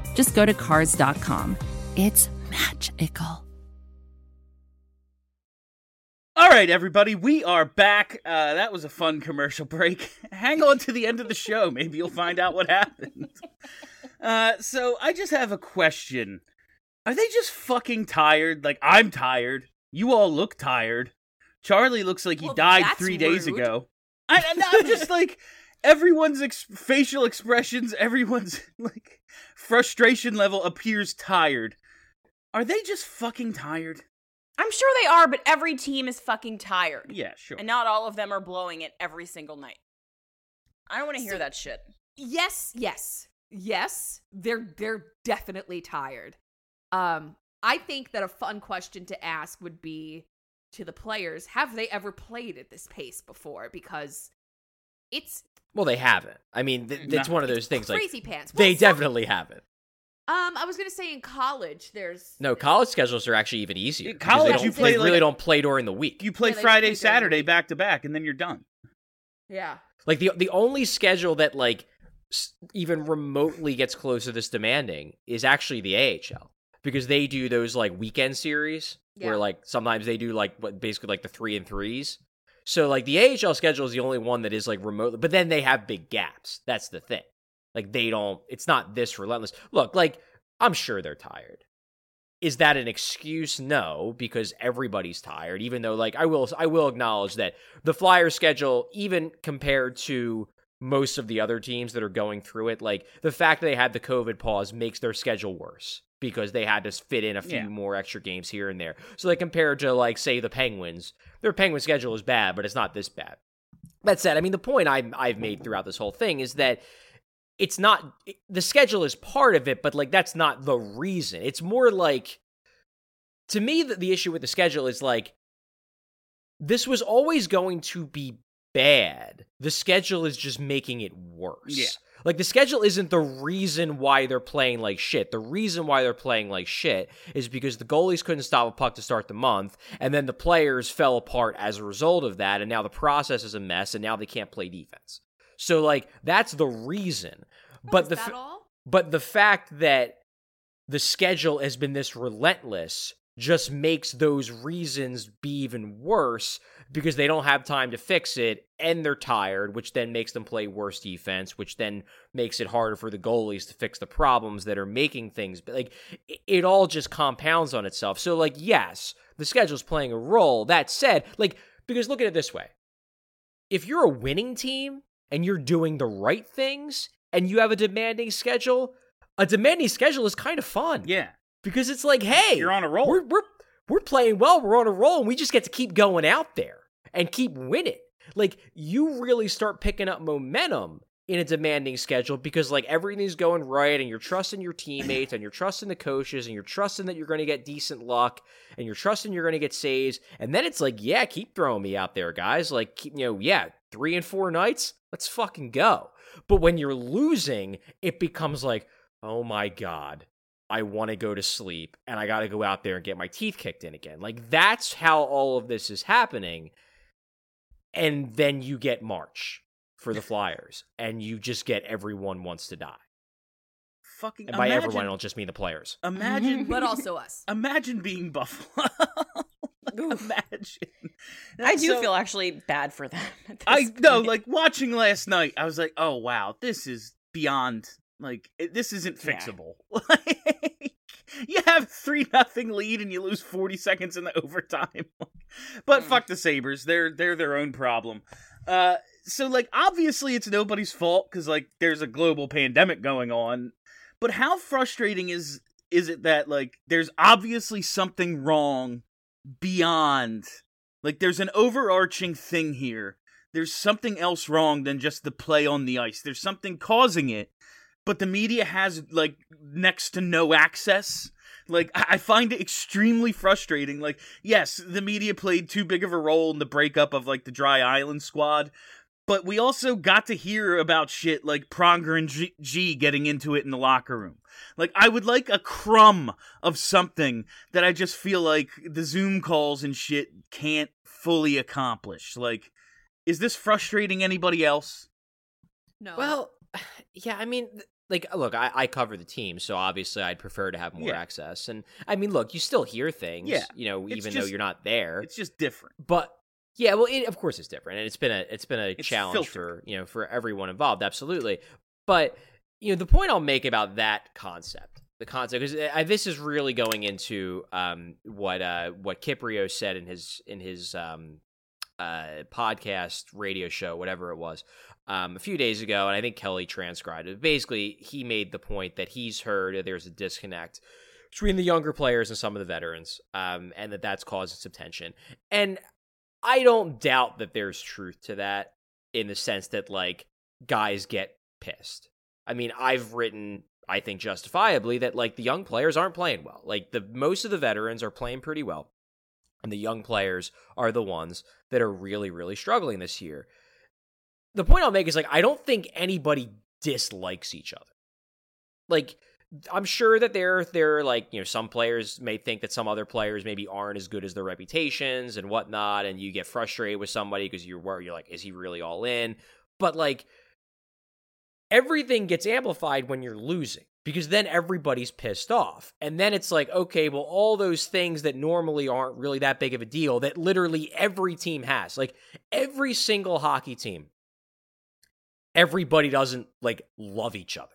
just go to cars.com. It's magical. All right, everybody, we are back. Uh, that was a fun commercial break. Hang on to the end of the show. Maybe you'll find out what happened. Uh, so I just have a question. Are they just fucking tired? Like I'm tired. You all look tired. Charlie looks like he Well, died that's three days ago. I, I- I'm just like everyone's ex- facial expressions, everyone's like frustration level appears tired. Are they just fucking tired? I'm sure they are, but every team is fucking tired. Yeah, sure. And not all of them are blowing it every single night. I don't want to hear So- that shit. Yes, yes, yes. They're they're definitely tired. Um, I think that a fun question to ask would be to the players: Have they ever played at this pace before? Because it's Well, they haven't. I mean, th- it's No. one of those things like crazy pants. they some- definitely haven't. Um, I was gonna say in college, there's No, college schedules are actually even easier. In because they college, don't- you play they like really a- don't play during the week. You play Yeah, Friday, play Saturday back to back, and then you're done. yeah. Like the the only schedule that like s- even remotely gets close to this demanding is actually the AHL because they do those like weekend series Yeah. where like sometimes they do like what basically like the three and threes. So like the AHL schedule is the only one that is like remotely, but then they have big gaps. That's the thing. Like they don't. It's not this relentless. Look, like I'm sure they're tired. Is that an excuse? No, because everybody's tired. Even though, like, I will, I will acknowledge that the Flyers schedule, even compared to most of the other teams that are going through it, like the fact that they had the COVID pause makes their schedule worse because they had to fit in a few Yeah. more extra games here and there. So, like, compared to, like, say, the Penguins, their Penguin schedule is bad, but it's not this bad. That said, I mean, the point I've, I've made throughout this whole thing is that it's not the schedule is part of it, but like that's not the reason. It's more like to me that the issue with the schedule is like this was always going to be bad. The schedule is just making it worse. Yeah. Like the schedule isn't the reason why they're playing like shit. The reason why they're playing like shit is because the goalies couldn't stop a puck to start the month, and then the players fell apart as a result of that, and now the process is a mess, and now they can't play defense. So like that's the reason. But the f- but the fact that the schedule has been this relentless just makes those reasons be even worse because they don't have time to fix it and they're tired, which then makes them play worse defense, which then makes it harder for the goalies to fix the problems that are making things. But like it, all just compounds on itself. So like yes, the schedule's playing a role. That said, like because look at it this way. If you're a winning team and you're doing the right things and you have a demanding schedule, a demanding schedule is kind of fun. Yeah. Because it's like, hey, You're on a roll. We're we're we're playing well. We're on a roll, and we just get to keep going out there and keep winning. Like you really start picking up momentum in a demanding schedule because like everything's going right, and you're trusting your teammates, and you're trusting the coaches, and you're trusting that you're going to get decent luck, and you're trusting you're going to get saves, and then it's like, yeah, keep throwing me out there, guys. Like keep, you know, yeah, three and four nights, let's fucking go. But when you're losing, it becomes like, oh my god. I want to go to sleep and I got to go out there and get my teeth kicked in again. Like that's how all of this is happening. And then you get March for the Flyers and you just get everyone wants to die. Fucking And by imagine, everyone I don't just mean the players. imagine, but also us. imagine being Buffalo. Imagine. I do So- feel actually bad for them. I no, point. like watching last night. I was like, oh wow, this is beyond. Like it- this isn't Yeah. fixable. Like you have three nothing lead and you lose 40 seconds in the overtime. but fuck the Sabres. They're they're their own problem. Uh so like obviously it's nobody's fault cuz like there's a global pandemic going on. But how frustrating is is it that like there's obviously something wrong beyond like there's an overarching thing here. There's something else wrong than just the play on the ice. There's something causing it, but the media has like next to no access. Like I I find it extremely frustrating. Like yes, the media played too big of a role in the breakup of like the Dry Island squad, but we also got to hear about shit like Pronger and G, G getting into it in the locker room. Like I would like a crumb of something that I just feel like the Zoom calls and shit can't fully accomplish. Like is this frustrating anybody else? No. Well, yeah, I mean, th- like, look, I, I cover the team, so obviously I'd prefer to have more Yeah. access. And I mean, look, you still hear things, Yeah, you know, it's even though you're not there. It's just different. But yeah, well, it, of course it's different, and it's been a it's been a It's challenge filtered. for you know for everyone involved, absolutely. But you know, the point I'll make about that concept, the concept, because this is really going into um, what uh, what Kypreos said in his in his um, uh, podcast, radio show, whatever it was, um, a few days ago, and I think Kelly transcribed it. Basically, he made the point that he's heard there's a disconnect between the younger players and some of the veterans, um, and that that's causing some tension. And I don't doubt that there's truth to that in the sense that like guys get pissed. I mean, I've written I think justifiably that like the young players aren't playing well. Like the most of the veterans are playing pretty well. And the young players are the ones that are really really struggling this year. The point I'll make is like I don't think anybody dislikes each other. Like I'm sure that there there are like you know some players may think that some other players maybe aren't as good as their reputations and whatnot, and you get frustrated with somebody because you're you're like, is he really all in? But like everything gets amplified when you're losing because then everybody's pissed off, and then it's like, okay, well, all those things that normally aren't really that big of a deal that literally every team has, like every single hockey team, everybody doesn't like love each other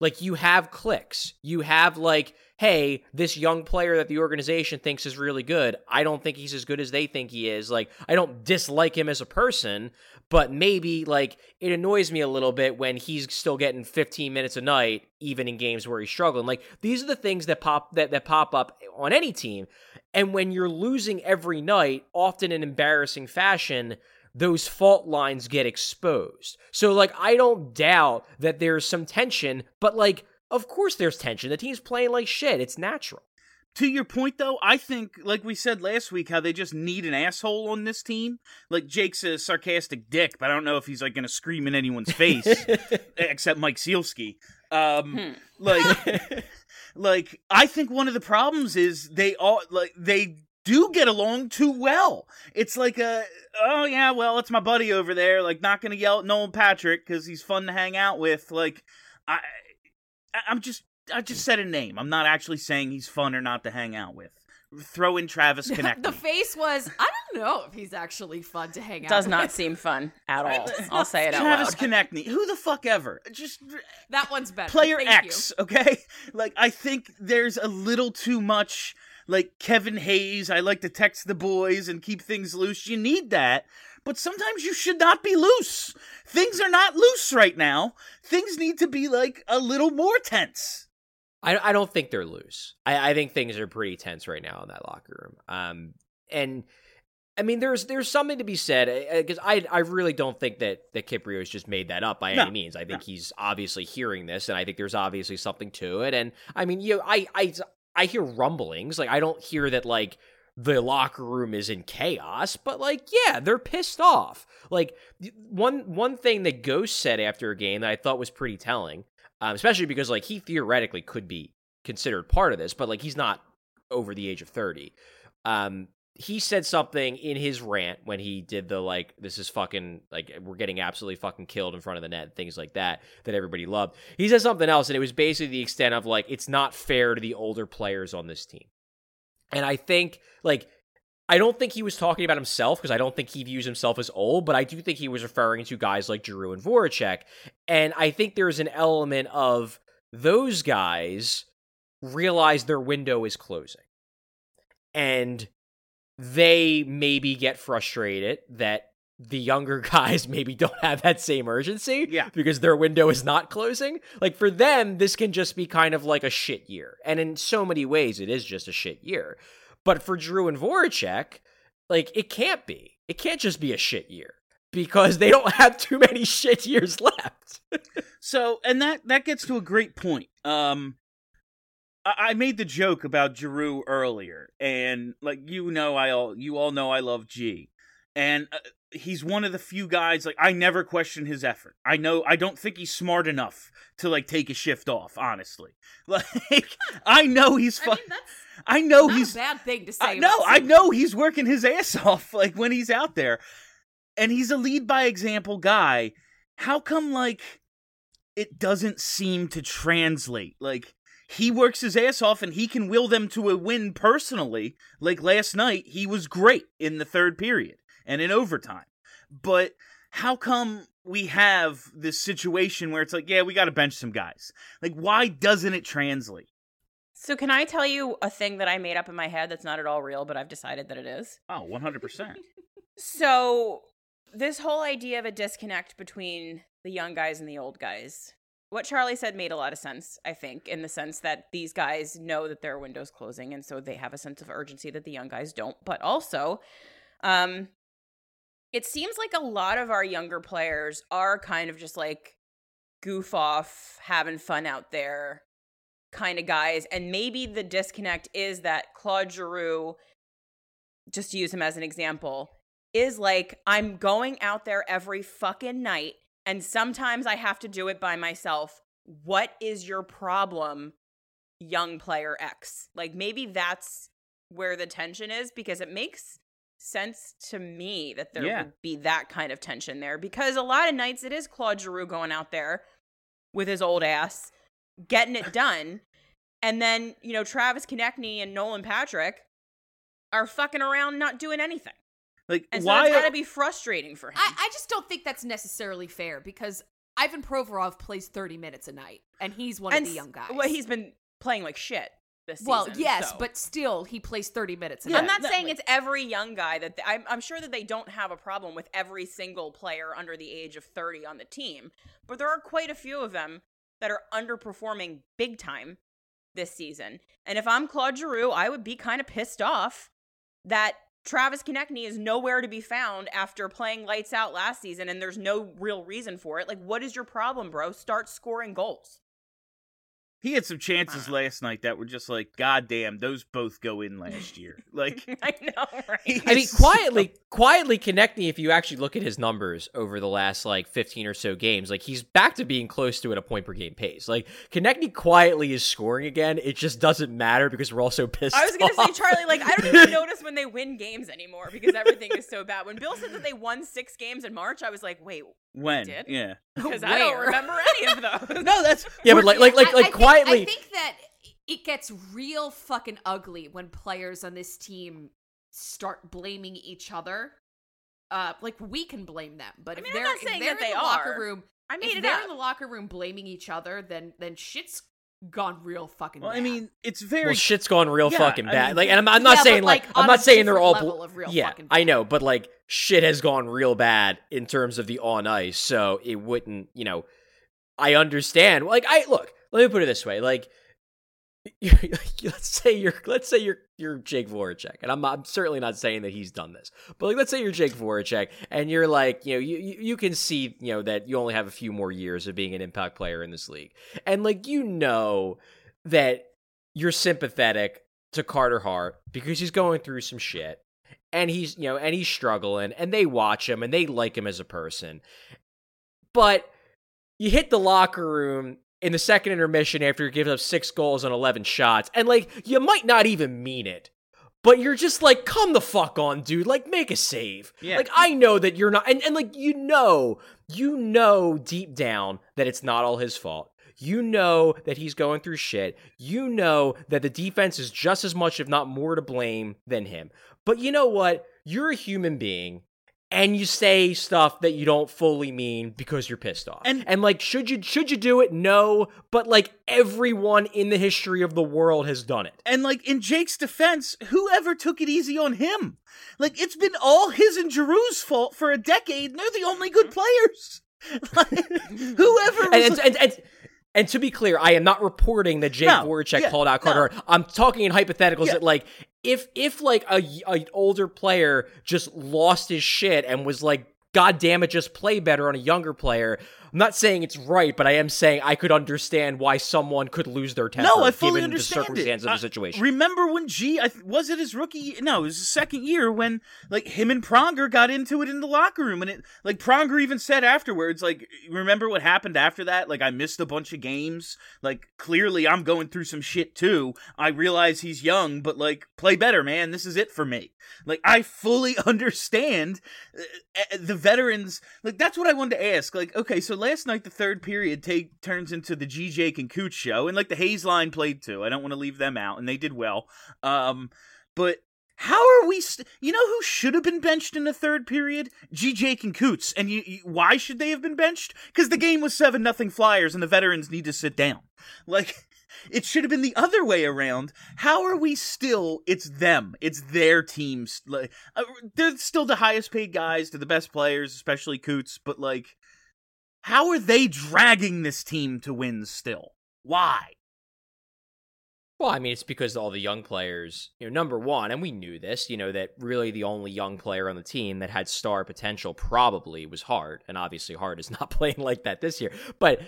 like you have clicks. You have like hey this young player that the organization thinks is really good i don't think he's as good as they think he is. Like i don't dislike him as a person but maybe like it annoys me a little bit when he's still getting 15 minutes a night even in games where he's struggling. Like these are the things that pop that, that pop up on any team. And when you're losing every night often in embarrassing fashion those fault lines get exposed. So, like, I don't doubt that there's some tension, but, like, of course there's tension. The team's playing like shit. It's natural. To your point, though, I think, like we said last week, how they just need an asshole on this team. Like Jake's a sarcastic dick, but I don't know if he's like going to scream in anyone's face, except Mike Sielski. Um, like, like I think one of the problems is they all like they do get along too well. It's like a oh yeah, well it's my buddy over there. Like not going to yell at Nolan Patrick because he's fun to hang out with. Like I, I- I'm just I just said a name. I'm not actually saying he's fun or not to hang out with. Throw in Travis Connect. the face was, I don't know if he's actually fun to hang out Does not seem fun at all. I'll say it out Travis loud. Konecny. Who the fuck ever? Just That one's better. player Thank X, okay? Like I think there's a little too much like Kevin Hayes, I like to text the boys and keep things loose. You need that. But sometimes you should not be loose. Things are not loose right now. Things need to be like a little more tense. I, I don't think they're loose. I, I think things are pretty tense right now in that locker room. Um, and I mean, there's there's something to be said because I I really don't think that that Kypreos has just made that up by No, any means. I think he's obviously hearing this, and I think there's obviously something to it. And I mean, you know, I I I hear rumblings. Like I don't hear that like the locker room is in chaos, but like yeah, they're pissed off. Like one one thing that Ghost said after a game that I thought was pretty telling, um, especially because like he theoretically could be considered part of this, but like he's not over the age of thirty. Um, he said something in his rant when he did the like this is fucking like we're getting absolutely fucking killed in front of the net things like that that everybody loved. He said something else and it was basically the extent of like it's not fair to the older players on this team. And i think like i don't think he was talking about himself because i don't think he views himself as old but i do think he was referring to guys like Giroux and Voracek. And i think there's an element of those guys realize their window is closing. And they maybe get frustrated that the younger guys maybe don't have that same urgency Yeah. because their window is not closing. Like for them, this can just be kind of like a shit year. And in so many ways, it is just a shit year. But for Drew and Voracek, like it can't be. It can't just be a shit year because they don't have too many shit years left. So, and that that gets to a great point. Um, I, made the joke about Giroux earlier, and like you know, I all you all know I love G, and uh, he's one of the few guys like I never question his effort. I know I don't think he's smart enough to like take a shift off. Honestly, like I know he's. Fu- I mean, that's I know not he's a bad thing to say. I, no, I know he's working his ass off like when he's out there. And he's a lead by example guy. How come like it doesn't seem to translate? Like he works his ass off and he can will them to a win personally. Like last night, he was great in the third period and in overtime. But how come we have this situation where it's like, yeah, we got to bench some guys? Like, why doesn't it translate? So can I tell you a thing that I made up in my head that's not at all real, but I've decided that it is? Oh, 100%. So this whole idea of a disconnect between the young guys and the old guys. What Charlie said made a lot of sense, I think, in the sense that these guys know that their window's closing and so they have a sense of urgency that the young guys don't. But also, um it seems like a lot of our younger players are kind of just like goof off, having fun out there kind of guys. And maybe the disconnect is that Claude Giroux, just to use him as an example, is like, I'm going out there every fucking night, and sometimes I have to do it by myself. What is your problem, young player X? Like, maybe that's where the tension is because it makes sense to me that there Yeah. would be that kind of tension there because a lot of nights it is Claude Giroux going out there with his old ass getting it done. And then, you know, Travis Konecny and Nolan Patrick are fucking around not doing anything. Like, And so why? it's got to be frustrating for him. I, I just don't think that's necessarily fair because Ivan Provorov plays 30 minutes a night, and he's one and of the young guys. Well, he's been playing like shit this season. well, yes, so. but still, he plays 30 minutes a Yeah, I'm not that- saying like- it's every young guy that th- I'm, I'm sure that they don't have a problem with every single player under the age of 30 on the team, but there are quite a few of them that are underperforming big time this season. And if I'm Claude Giroux, I would be kind of pissed off that Travis Konecny is nowhere to be found after playing lights out last season and there's no real reason for it. Like, what is your problem, bro? Start scoring goals. He had some chances last night that were just like, God damn, those both go in last year. Like, I know, right? I mean, quietly, quietly Konecny, if you actually look at his numbers over the last like 15 or so games, like he's back to being close to at a point per game pace. Like Konecny quietly is scoring again. It just doesn't matter because we're all so pissed. I was gonna say. Charlie, like I don't even notice when they win games anymore because everything is so bad. When Bill said that they won six games in March, I was like, wait, when? did? Yeah. because I don't remember any of those. No, that's yeah, but like, like, like, like I think- quietly. I think that it gets real fucking ugly when players on this team start blaming each other. Uh, like we can blame them, but I mean, if I'm they're, not if saying they're that in they the locker are. room, I mean, if they're up. in the locker room blaming each other, then then shit's gone real fucking. well. I mean, it's very. well, shit's gone real Yeah, fucking I bad. mean- like, and I'm, I'm not Yeah, saying like, like, I'm not saying they're all. bl- level of real yeah, fucking I know, but like, shit has gone real bad in terms of the on ice. So it wouldn't, you know. I understand. Like, I look. Let me put it this way. Like, let's say you're let's say you're you're Jake Voracek, and I'm I'm certainly not saying that he's done this, but like let's say you're Jake Voracek, and you're like you know you you can see you know that you only have a few more years of being an impact player in this league, and like you know that you're sympathetic to Carter Hart because he's going through some shit, and he's you know and he's struggling, and they watch him and they like him as a person, but you hit the locker room in the second intermission after you give up six goals on 11 shots, and like, you might not even mean it. But you're just like, come the fuck on, dude. Like, make a save. Yeah. Like, I know that you're not, and, and like, you know, you know deep down that it's not all his fault. You know that he's going through shit. You know that the defense is just as much, if not more, to blame than him. But you know what? You're a human being, and you say stuff that you don't fully mean because you're pissed off. And- and like should you should you do it? No, but like everyone in the history of the world has done it. And like in Jake's defense, whoever took it easy on him? Like it's been all his and Giroux's fault for a decade. And they're the only good players. Like, whoever was And and, and, and and to be clear, I am not reporting that Jake No, Voracek yeah, called out Carter. Hart. I'm talking in hypotheticals Yeah. that like if if like a an older player just lost his shit and was like, God damn it, just play better on a younger player. I'm not saying it's right, but I am saying I could understand why someone could lose their temper no, I fully given understand the circumstance it. of the situation. remember when G? I was it his rookie? No, it was his second year when like him and Pronger got into it in the locker room, and it like Pronger even said afterwards, like, remember what happened after that? Like, I missed a bunch of games. Like, clearly, I'm going through some shit too. I realize he's young, but like, play better, man. This is it for me. Like, I fully understand uh, uh, the veterans. Like, that's what I wanted to ask. Like, okay, so last night the third period take turns into the G Jake and Coots show, and like the Hayes line played too. I don't want to leave them out, and they did well. Um, but how are we? St- you know who should have been benched in the third period? G Jake and Coots. And you, you why should they have been benched? Because the game was seven nothing Flyers, and the veterans need to sit down. Like. It should have been the other way around. How are we still? It's them. It's their teams. Like uh, they're still the highest paid guys. They're the best players, especially Coots. But like, how are they dragging this team to wins still? Why? Well, I mean, it's because all the young players, you know, number one, and we knew this, you know, that really the only young player on the team that had star potential probably was Hart. And obviously, Hart is not playing like that this year. But eh,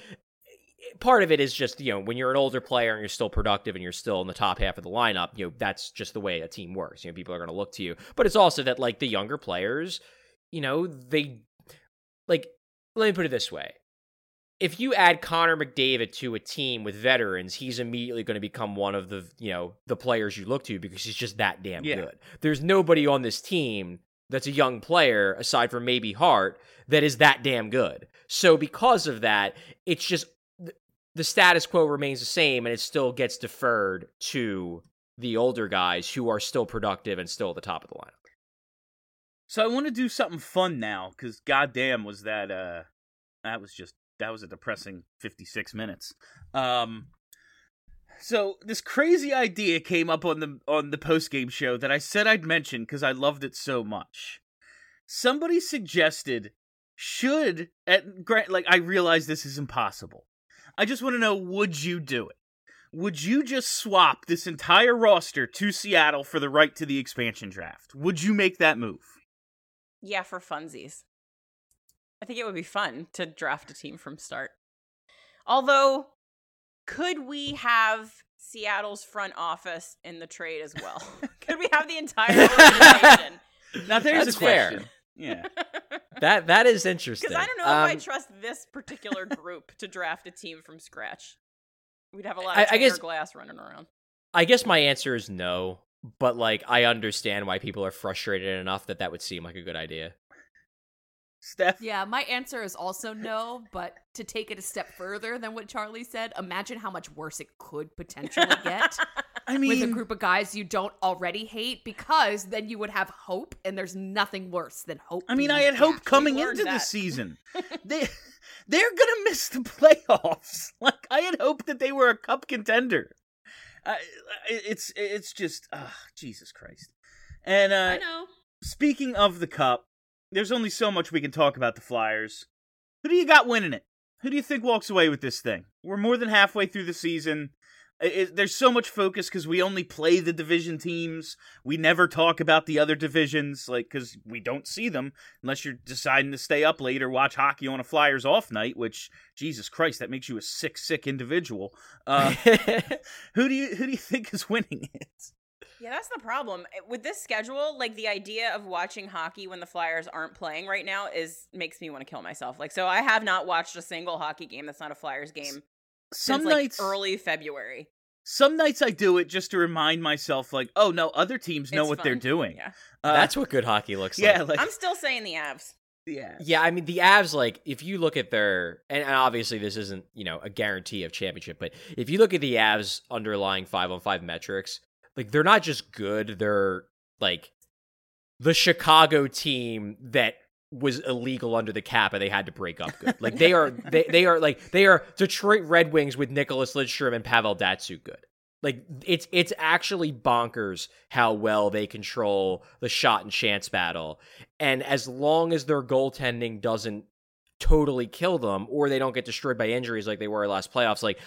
part of it is just, you know, when you're an older player and you're still productive and you're still in the top half of the lineup, you know, that's just the way a team works. You know, people are going to look to you. But it's also that, like, the younger players, you know, they, like, let me put it this way if you add Connor McDavid to a team with veterans, he's immediately going to become one of the you know the players you look to because he's just that damn Yeah. good. There's nobody on this team that's a young player aside from maybe Hart that is that damn good. So because of that, it's just the status quo remains the same and it still gets deferred to the older guys who are still productive and still at the top of the lineup. So I want to do something fun now, because goddamn was that uh that was just that was a depressing fifty six minutes. Um so this crazy idea came up on the on the post game show that I said I'd mention because I loved it so much. Somebody suggested should at grant like I realize this is impossible. I just want to know would you do it? Would you just swap this entire roster to Seattle for the right to the expansion draft? Would you make that move? Yeah, for funsies. I think it would be fun to draft a team from start. Although, could we have Seattle's front office in the trade as well? could we have the entire organization? Now there's That's a fair. question. Yeah. That that is interesting. Because I don't know if I Um, trust this particular group to draft a team from scratch. We'd have a lot of I Tanner guess- glass running around. I guess my answer is no, but like I understand why people are frustrated enough that that would seem like a good idea. Steph. Yeah, my answer is also no, but to take it a step further than what Charlie said, imagine how much worse it could potentially get I mean, with a group of guys you don't already hate because then you would have hope and there's nothing worse than hope. I mean, I had hope coming into that. the season. they they're gonna miss the playoffs. Like I had hoped that they were a cup contender. I, it's it's just uh, Jesus Christ. And uh, I know. speaking of the cup, there's only so much we can talk about the Flyers. Who do you got winning it? Who do you think walks away with this thing? We're more than halfway through the season. I- I- there's so much focus because we only play the division teams. We never talk about the other divisions, like because we don't see them unless you're deciding to stay up late or watch hockey on a Flyers off night. Which Jesus Christ, that makes you a sick, sick individual. Uh, who do you who do you think is winning it? Yeah, that's the problem. Eh, With this schedule, like the idea of watching hockey when the Flyers aren't playing right now is makes me want to kill myself. Like so I have not watched a single hockey game that's not a Flyers game Some since like nights, early February. some nights I do it just to remind myself, like, oh no, other teams know It's what they're doing. Yeah. Uh, That's what good hockey looks yeah, like. like I'm still saying the Avs. yeah, Yeah, I mean the Avs like if you look at their and, and obviously this isn't, you know, a guarantee of championship, but if you look at the Avs underlying 5 on 5 metrics, like they're not just good, they're like the Chicago team that was illegal under the cap and they had to break up good. Like they are they they are like they are Detroit Red Wings with Nicklas Lidstrom and Pavel Datsyuk good. Like it's it's actually bonkers how well they control the shot and chance battle. And as long as their goaltending doesn't totally kill them or they don't get destroyed by injuries like they were last playoffs, like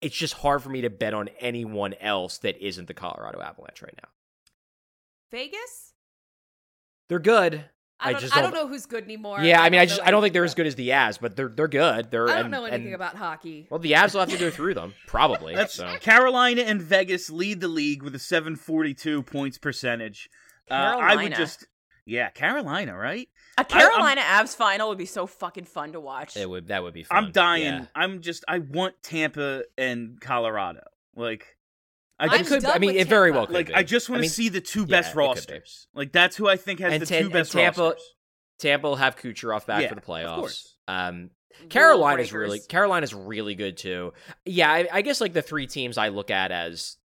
it's just hard for me to bet on anyone else that isn't the Colorado Avalanche right now. Vegas? They're good. I I don't, just I don't don't- know who's good anymore. Yeah, I mean, I just I don't think they're as good as the Avs, but they're they're good. They're I don't and- know anything and- about hockey. Well, the Avs will have to go through them probably. That's so. Carolina and Vegas lead the league with a 742 points percentage. Uh, I would just, yeah, Carolina, right? A I- I'm- Carolina Avs final would be so fucking fun to watch. It would that would be fun. I'm dying. Yeah. I'm just, I want Tampa and Colorado. Like, I I'm could. done I mean, it very well could like, be. I just want I to mean, see the two best it could be. rosters. Like, that's who I think has And the Tan- two best and Tampa- rosters. Tampa will have Kucherov back Yeah, for the playoffs. course. Um, Rule Carolina's really breakers. Carolina's really good too. Yeah, I, I guess like the three teams I look at as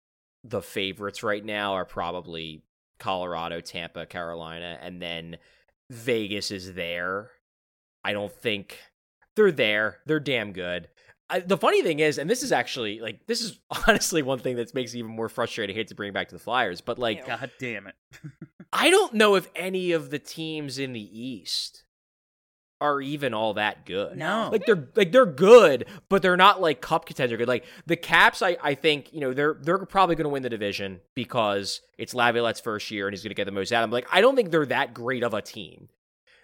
the favorites right now are probably Colorado, Tampa, Carolina, and then Vegas is there. I don't think they're there. They're damn good. I, the funny thing is, and this is actually like this is honestly one thing that makes it even more frustrating. I hate to bring it back to the Flyers, but like God damn it. I don't know if any of the teams in the East are even all that good. No. Like they're like they're good, but they're not like cup contender good. Like the Caps, I, I think, you know, they're they're probably gonna win the division because it's Laviolette's first year and he's gonna get the most out of them. Like, I don't think they're that great of a team.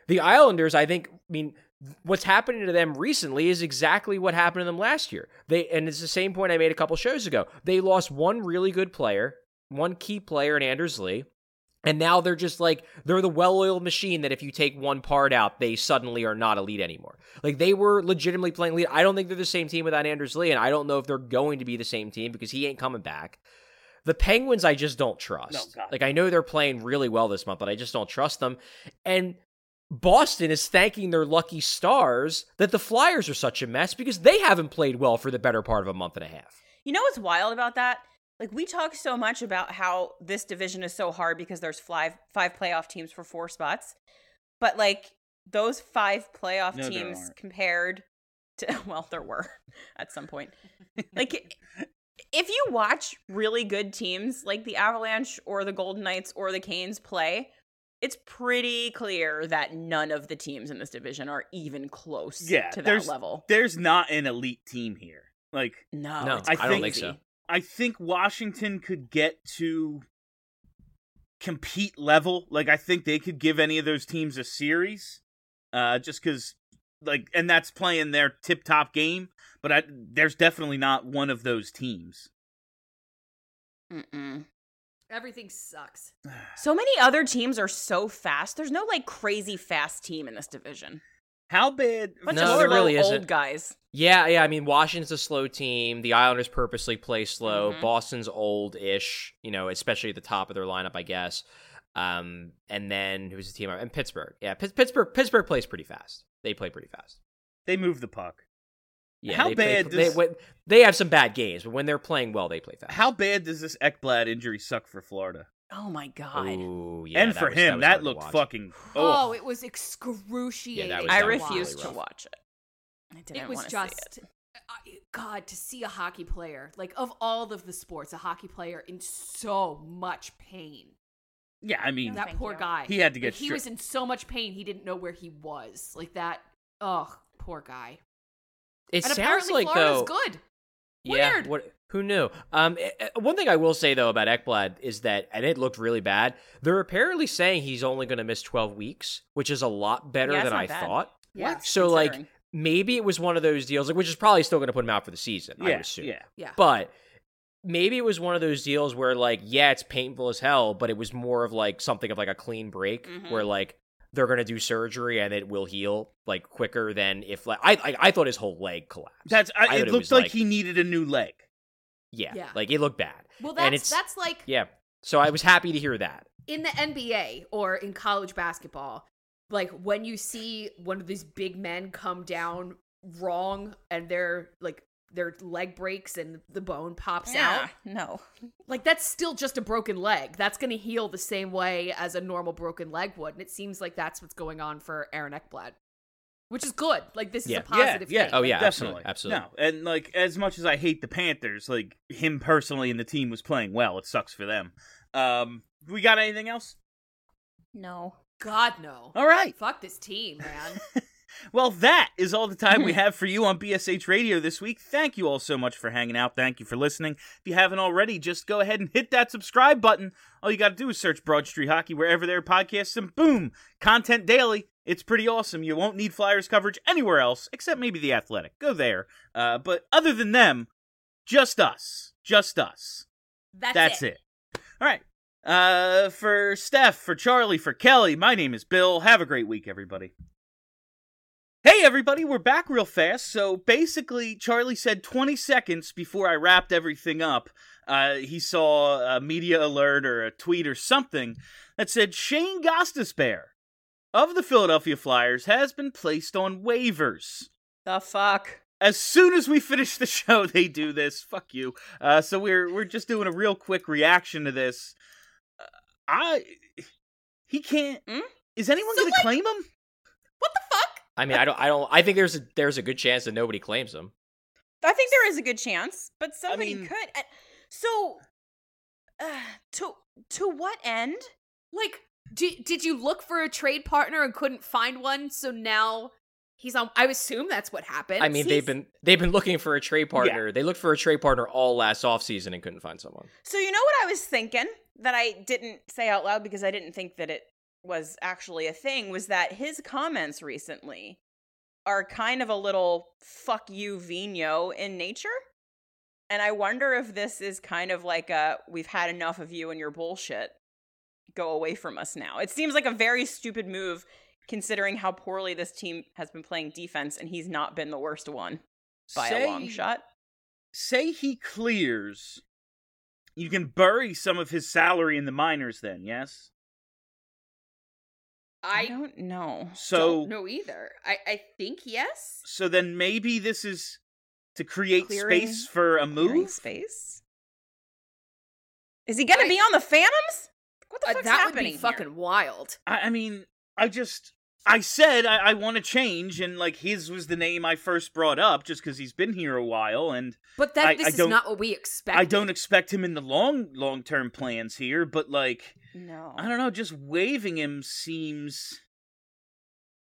The Islanders, I think, I mean, what's happening to them recently is exactly what happened to them last year. They and it's the same point I made a couple shows ago. They lost one really good player, one key player in Anders Lee. And now they're just like they're the well-oiled machine that if you take one part out, they suddenly are not elite anymore. Like they were legitimately playing lead. I don't think they're the same team without Anders Lee, and I don't know if they're going to be the same team because he ain't coming back. The Penguins, I just don't trust. No, like I know they're playing really well this month, but I just don't trust them. And Boston is thanking their lucky stars that the Flyers are such a mess because they haven't played well for the better part of a month and a half. You know what's wild about that? Like we talk so much about how this division is so hard because there's five five playoff teams for four spots. But like those five playoff No, teams compared to well, there were at some point. like if you watch really good teams like the Avalanche or the Golden Knights or the Canes play, it's pretty clear that none of the teams in this division are even close Yeah, to that level. There's not an elite team here. Like, No, No, it's I I, don't think so. I think Washington could get to compete level. Like I think they could give any of those teams a series, uh, just because like, and that's playing their tip top game. But I, there's definitely not one of those teams. Mm-mm. Everything sucks. So many other teams are so fast. There's no like crazy fast team in this division. How bad? Bunch No, of there really old isn't. guys. Yeah, yeah. I mean, Washington's a slow team. The Islanders purposely play slow. Mhm. Boston's old-ish, you know, especially at the top of their lineup, I guess. Um, and then who's the team? And Pittsburgh. Yeah, Pitts- Pittsburgh. Pittsburgh plays pretty fast. They play pretty fast. They move the puck. Yeah, How they play- bad they, does- when- they have some bad games, but when they're playing well, they play fast. How bad does this Ekblad injury suck for Florida? Oh my god. Ooh, yeah, and for was- him, was that, looked fucking. Oh, Oh, it was excruciating. Yeah, was- I that was refuse really to watch it. I didn't it was wanna see just it. God to see a hockey player like of all of the sports, a hockey player in so much pain. yeah. I mean, that poor you. guy. He had to Like, get he was in so much pain he didn't know where he was. Like that. Oh, poor guy. It and sounds apparently like Florida's though. good. Yeah. Weird. What? Who knew? Um, eh, one thing I will say though about Ekblad is that, and it looked really bad. They're apparently saying he's only going to miss twelve weeks, which is a lot better Yeah, than I bad. thought. Yeah. So like maybe it was one of those deals, like which is probably still going to put him out for the season. I yeah, assume. yeah. Yeah. But maybe it was one of those deals where like yeah, it's painful as hell, but it was more of like something of like a clean break Mhm. where like they're going to do surgery and it will heal like quicker than if like I I, I thought his whole leg collapsed. That's. I, thought it looked was, like, he needed a new leg. yeah, Yeah. like it looked bad. Well, And that's it's- that's like Yeah. So I was happy to hear that. in the NBA or in college basketball, like when you see one of these big men come down wrong and they're like their leg breaks and the bone pops Yeah, out. no. Like that's still just a broken leg. That's going to heal the same way as a normal broken leg would, and it seems like that's what's going on for Aaron Ekblad, which is good. Like this Yeah. is a positive yeah, thing. Oh, yeah, definitely, absolutely, absolutely. No, and like as much as I hate the Panthers, like him personally and the team was playing well. It sucks for them. Um, we got anything else? No. God no. All right. Fuck this team, man. Well, that is all the time we have for you on BSH Radio this week. Thank you all so much for hanging out. Thank you for listening. If you haven't already, just go ahead and hit that subscribe button. All you got to do is search Broad Street Hockey wherever there are podcasts, and boom, content daily. It's pretty awesome. You won't need Flyers coverage anywhere else except maybe The Athletic. Go there. Uh, but other than them, just us. Just us. That's, That's it. All right. Uh, for Steph, for Charlie, for Kelly, my name is Bill. Have a great week, everybody. Hey, everybody, we're back real fast. So basically, Charlie said 20 seconds before I wrapped everything up. Uh, he saw a media alert or a tweet or something that said Shayne Gostisbehere of the Philadelphia Flyers has been placed on waivers The fuck? as soon as we finish the show, they do this. Fuck you. Uh, so we're we're just doing a real quick reaction to this. Uh, I he can't. Hmm? Is anyone So, gonna claim him? What the fuck? I mean, I don't, I don't, I think there's a there's a good chance that nobody claims them. I think there is a good chance, but somebody mean- could. And so, uh, to to what end? Like, did did you look for a trade partner and couldn't find one? So now he's on. I assume that's what happened. I mean, they've been they've been looking for a trade partner. They looked for a trade partner all last offseason and couldn't find someone. So you know what I was thinking that I didn't say out loud because I didn't think that it was actually a thing was that his comments recently are kind of a little fuck you Vino in nature. And I wonder if this is kind of like a we've had enough of you and your bullshit. Go away from us now. It seems like a very stupid move considering how poorly this team has been playing defense and he's not been the worst one by a long shot. Say he clears. You can bury some of his salary in the minors. Then yes. I I don't know. So don't know either. I I think yes. so then maybe this is to create Clearing- space for a Clearing move. space. Is he gonna I- be on the Phantoms? What the Uh, fuck's that would happening be here? fucking wild. I, I mean, I just I said I, I want to change, and like his was the name I first brought up, just because he's been here a while, and But that I- this I is don't- what we expect. I don't expect him in the long long term plans here. But like, No. I don't know, just waving him seems.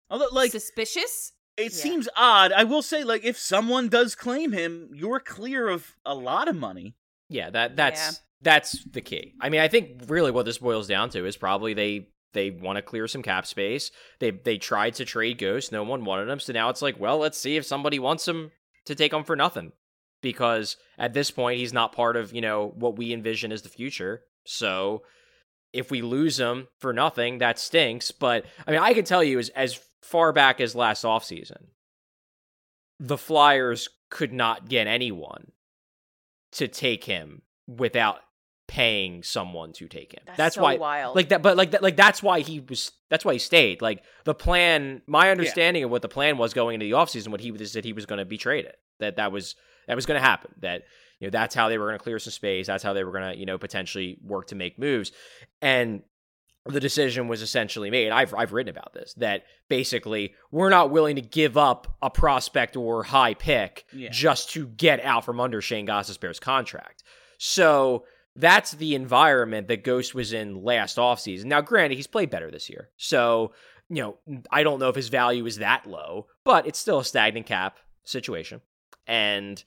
Although, like, suspicious. it Yeah. seems odd. I will say, like, if someone does claim him, you're clear of a lot of money. Yeah, that that's Yeah. that's the key. I mean, I think really what this boils down to is probably they they want to clear some cap space. They they tried to trade Ghost, no one wanted him, so now it's like, well, let's see if somebody wants him to take him for nothing. Because at this point he's not part of, you know, what we envision as the future. So if we lose him for nothing, that stinks. But I mean, I can tell you as as far back as last offseason, the Flyers could not get anyone to take him without paying someone to take him. That's so why wild. like that but like that like that's why he was that's why he stayed. Like the plan my understanding of what the plan was going into the offseason what he was that he was going to be traded. That that was that was going to happen. That you know that's how they were going to clear some space. That's how they were going to, you know, potentially work to make moves. And the decision was essentially made. I've I've written about this that basically we're not willing to give up a prospect or high pick Yeah. just to get out from under Shayne Gostisbehere's contract. So that's the environment that Ghost was in last offseason. Now, granted, he's played better this year. So, you know, I don't know if his value is that low, but it's still a stagnant cap situation. And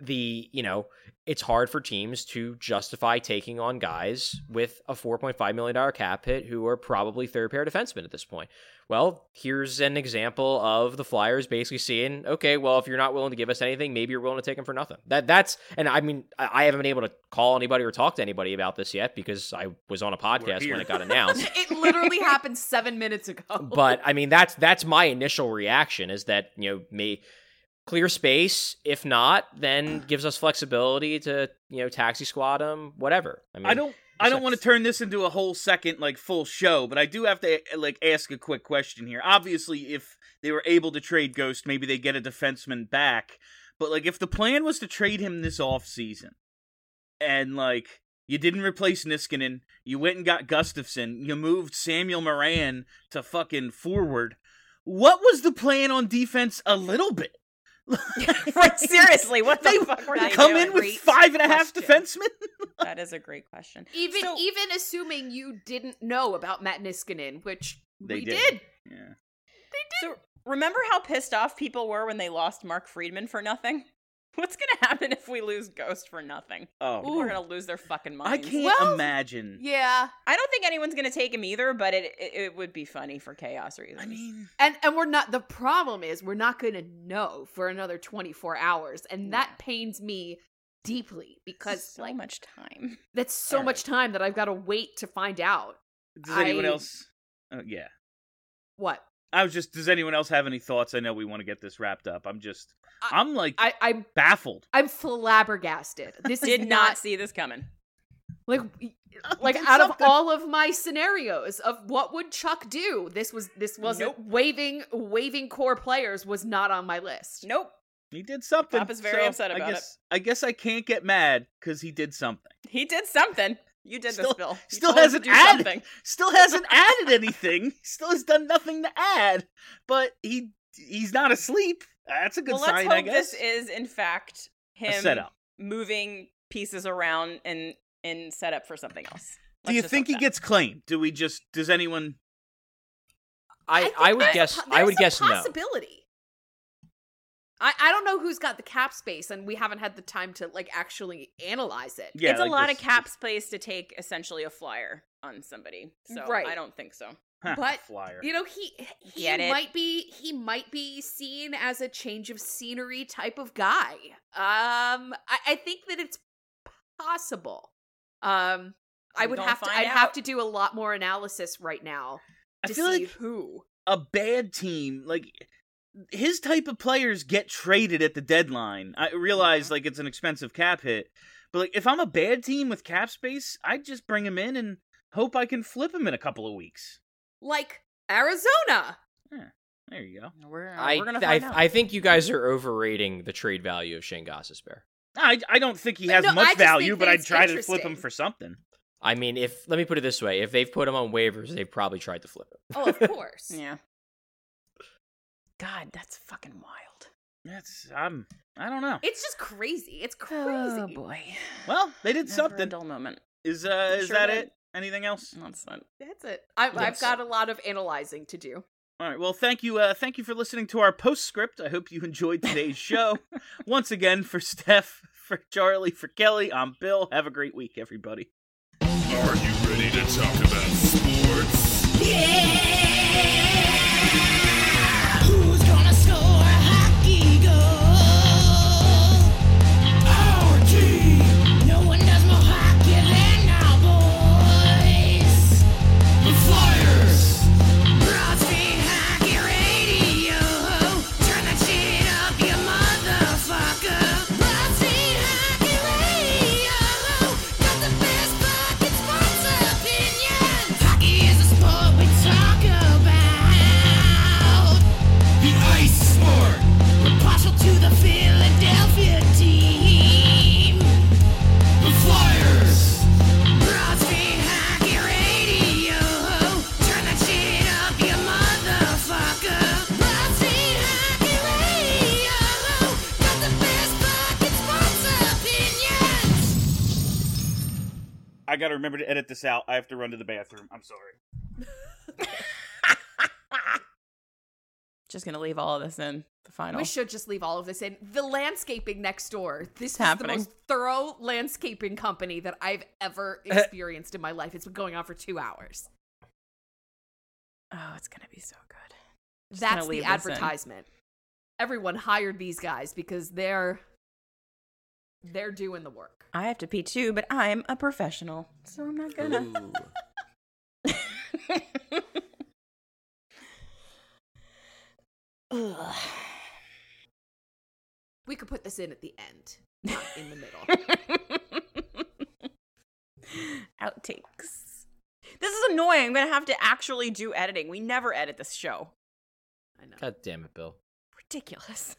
the, you know, it's hard for teams to justify taking on guys with a $4.5 million cap hit who are probably third pair defensemen at this point. Well, here's an example of the Flyers basically saying, okay, well, if you're not willing to give us anything, maybe you're willing to take them for nothing. That that's, and I mean, I I haven't been able to call anybody or talk to anybody about this yet because I was on a podcast when it got announced. it literally happened seven minutes ago. but I mean, that's that's my initial reaction is that you know may clear space. If not, then gives us flexibility to you know taxi squad them, whatever. I mean, I don't. I don't want to turn this into a whole second like full show, but I do have to eh, like ask a quick question here. Obviously, if they were able to trade Ghost, maybe they get a defenseman back. but like if the plan was to trade him this off season, and like you didn't replace Niskanen, you went and got Gustafsson, you moved Samuel Morin to fucking forward. What was the plan on defense? A little bit. right, seriously, what the They fuck were they come doing? in with Great five and a half question. defensemen. That is a great question. Even So- even assuming you didn't know about Matt Niskanen, which They we did. They did. So remember how pissed off people were when they lost Mark Friedman for nothing? What's gonna happen if we lose Ghost for nothing? Oh, we're gonna lose their fucking mind. I can't Well, imagine. Yeah. I don't think anyone's gonna take him either, but it it, it would be funny for chaos reasons. I mean, And and we're not the problem is we're not going to know for another 24 hours and that pains me deeply because so like much time. that's so All much time that I've got to wait to find out. does anyone I- else? Oh, yeah. What? I was just. Does anyone else have any thoughts? I know we want to get this wrapped up. I'm just. I- I'm like I I'm baffled. I'm flabbergasted. This Did is not not see this coming. like like did out of all of my scenarios of what would Chuck do, this was this wasn't Nope. waving waving core players was not on my list. Nope. He did something. Pop is very so upset about I guess, I guess I can't get mad because he did something. He did something. You did Still- this, Bill. You still told him to hasn't added- something. Still hasn't added anything. Still has done nothing to add. But he he's not asleep. That's a good well, sign, let's I hope guess. this is in fact a him setup. moving pieces around and and set up for something else. Do Let's you think he that. gets claimed? Do we just? Does anyone? I, think I, would there's guess I would a guess no. possibility. I, I don't know who's got the cap space, and we haven't had the time to like actually analyze it. Yeah, it's like a lot this- of cap space to take essentially a flyer on somebody. So Right. I don't think so. But, flyer. You know, he he Get it? might be he might be seen as a change of scenery type of guy. Um, I, I think that it's possible. Um, I would have to I'd have to do a lot more analysis right now I to feel see like who. a bad team like his type of players get traded at the deadline. I realize like it's an expensive cap hit, but like if I'm a bad team with cap space, I'd just bring him in and hope I can flip him in a couple of weeks. Like Arizona. There you go. We're, uh, I, we're gonna I, find out. I think you guys are overrating the trade value of Shayne Gostisbehere. I, I don't think he But has no, much value, but I'd try to flip him for something. I mean, if let me put it this way: if they've put him on waivers, they've probably tried to flip him. Oh, of course. yeah. God, that's fucking wild. That's I'm I don't know. It's just crazy. It's crazy. Oh boy. Well, they did Never a something. dull moment. Is uh is Sure that did. it? Anything else? That's it. That's it. I've, I've got a lot of analyzing to do. All right. Well, thank you. Uh, thank you for listening to our postscript. I hope you enjoyed today's show. Once again, for Steph, for Charlie, for Kelly, I'm Bill. Have a great week, everybody. Are you ready to talk about sports? Who's I got to remember to edit this out. I have to run to the bathroom. I'm sorry. Just gonna leave all of this in the final. We should just leave all of this in. The landscaping next door. This is happening. the most thorough landscaping company that I've ever experienced in my life. It's been going on for two hours. oh, it's gonna be so good. Just That's the leave in. advertisement. Everyone hired these guys because they're they're doing the work. I have to pee too, but I'm a professional, so I'm not gonna. We could put this in at the end, not in the middle. Outtakes. This is annoying. I'm gonna have to actually do editing. We never edit this show. I know. God damn it, Bill. Ridiculous.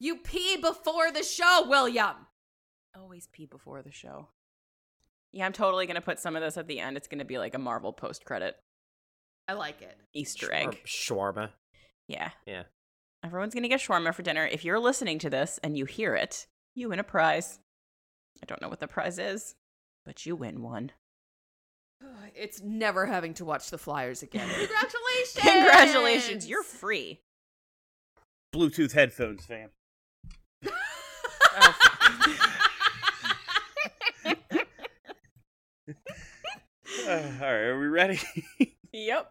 You pee before the show, William. Always pee before the show. Yeah, I'm totally gonna put some of this at the end. It's gonna be like a Marvel post credit I like it. Easter egg. Shawarma. Yeah. Yeah. Everyone's gonna get shawarma for dinner. If you're listening to this and you hear it, you win a prize. I don't know what the prize is, but you win one. It's never having to watch the Flyers again. Congratulations! Congratulations, you're free. Bluetooth headphones, fam. Oh, Uh, all right, are we ready? Yep.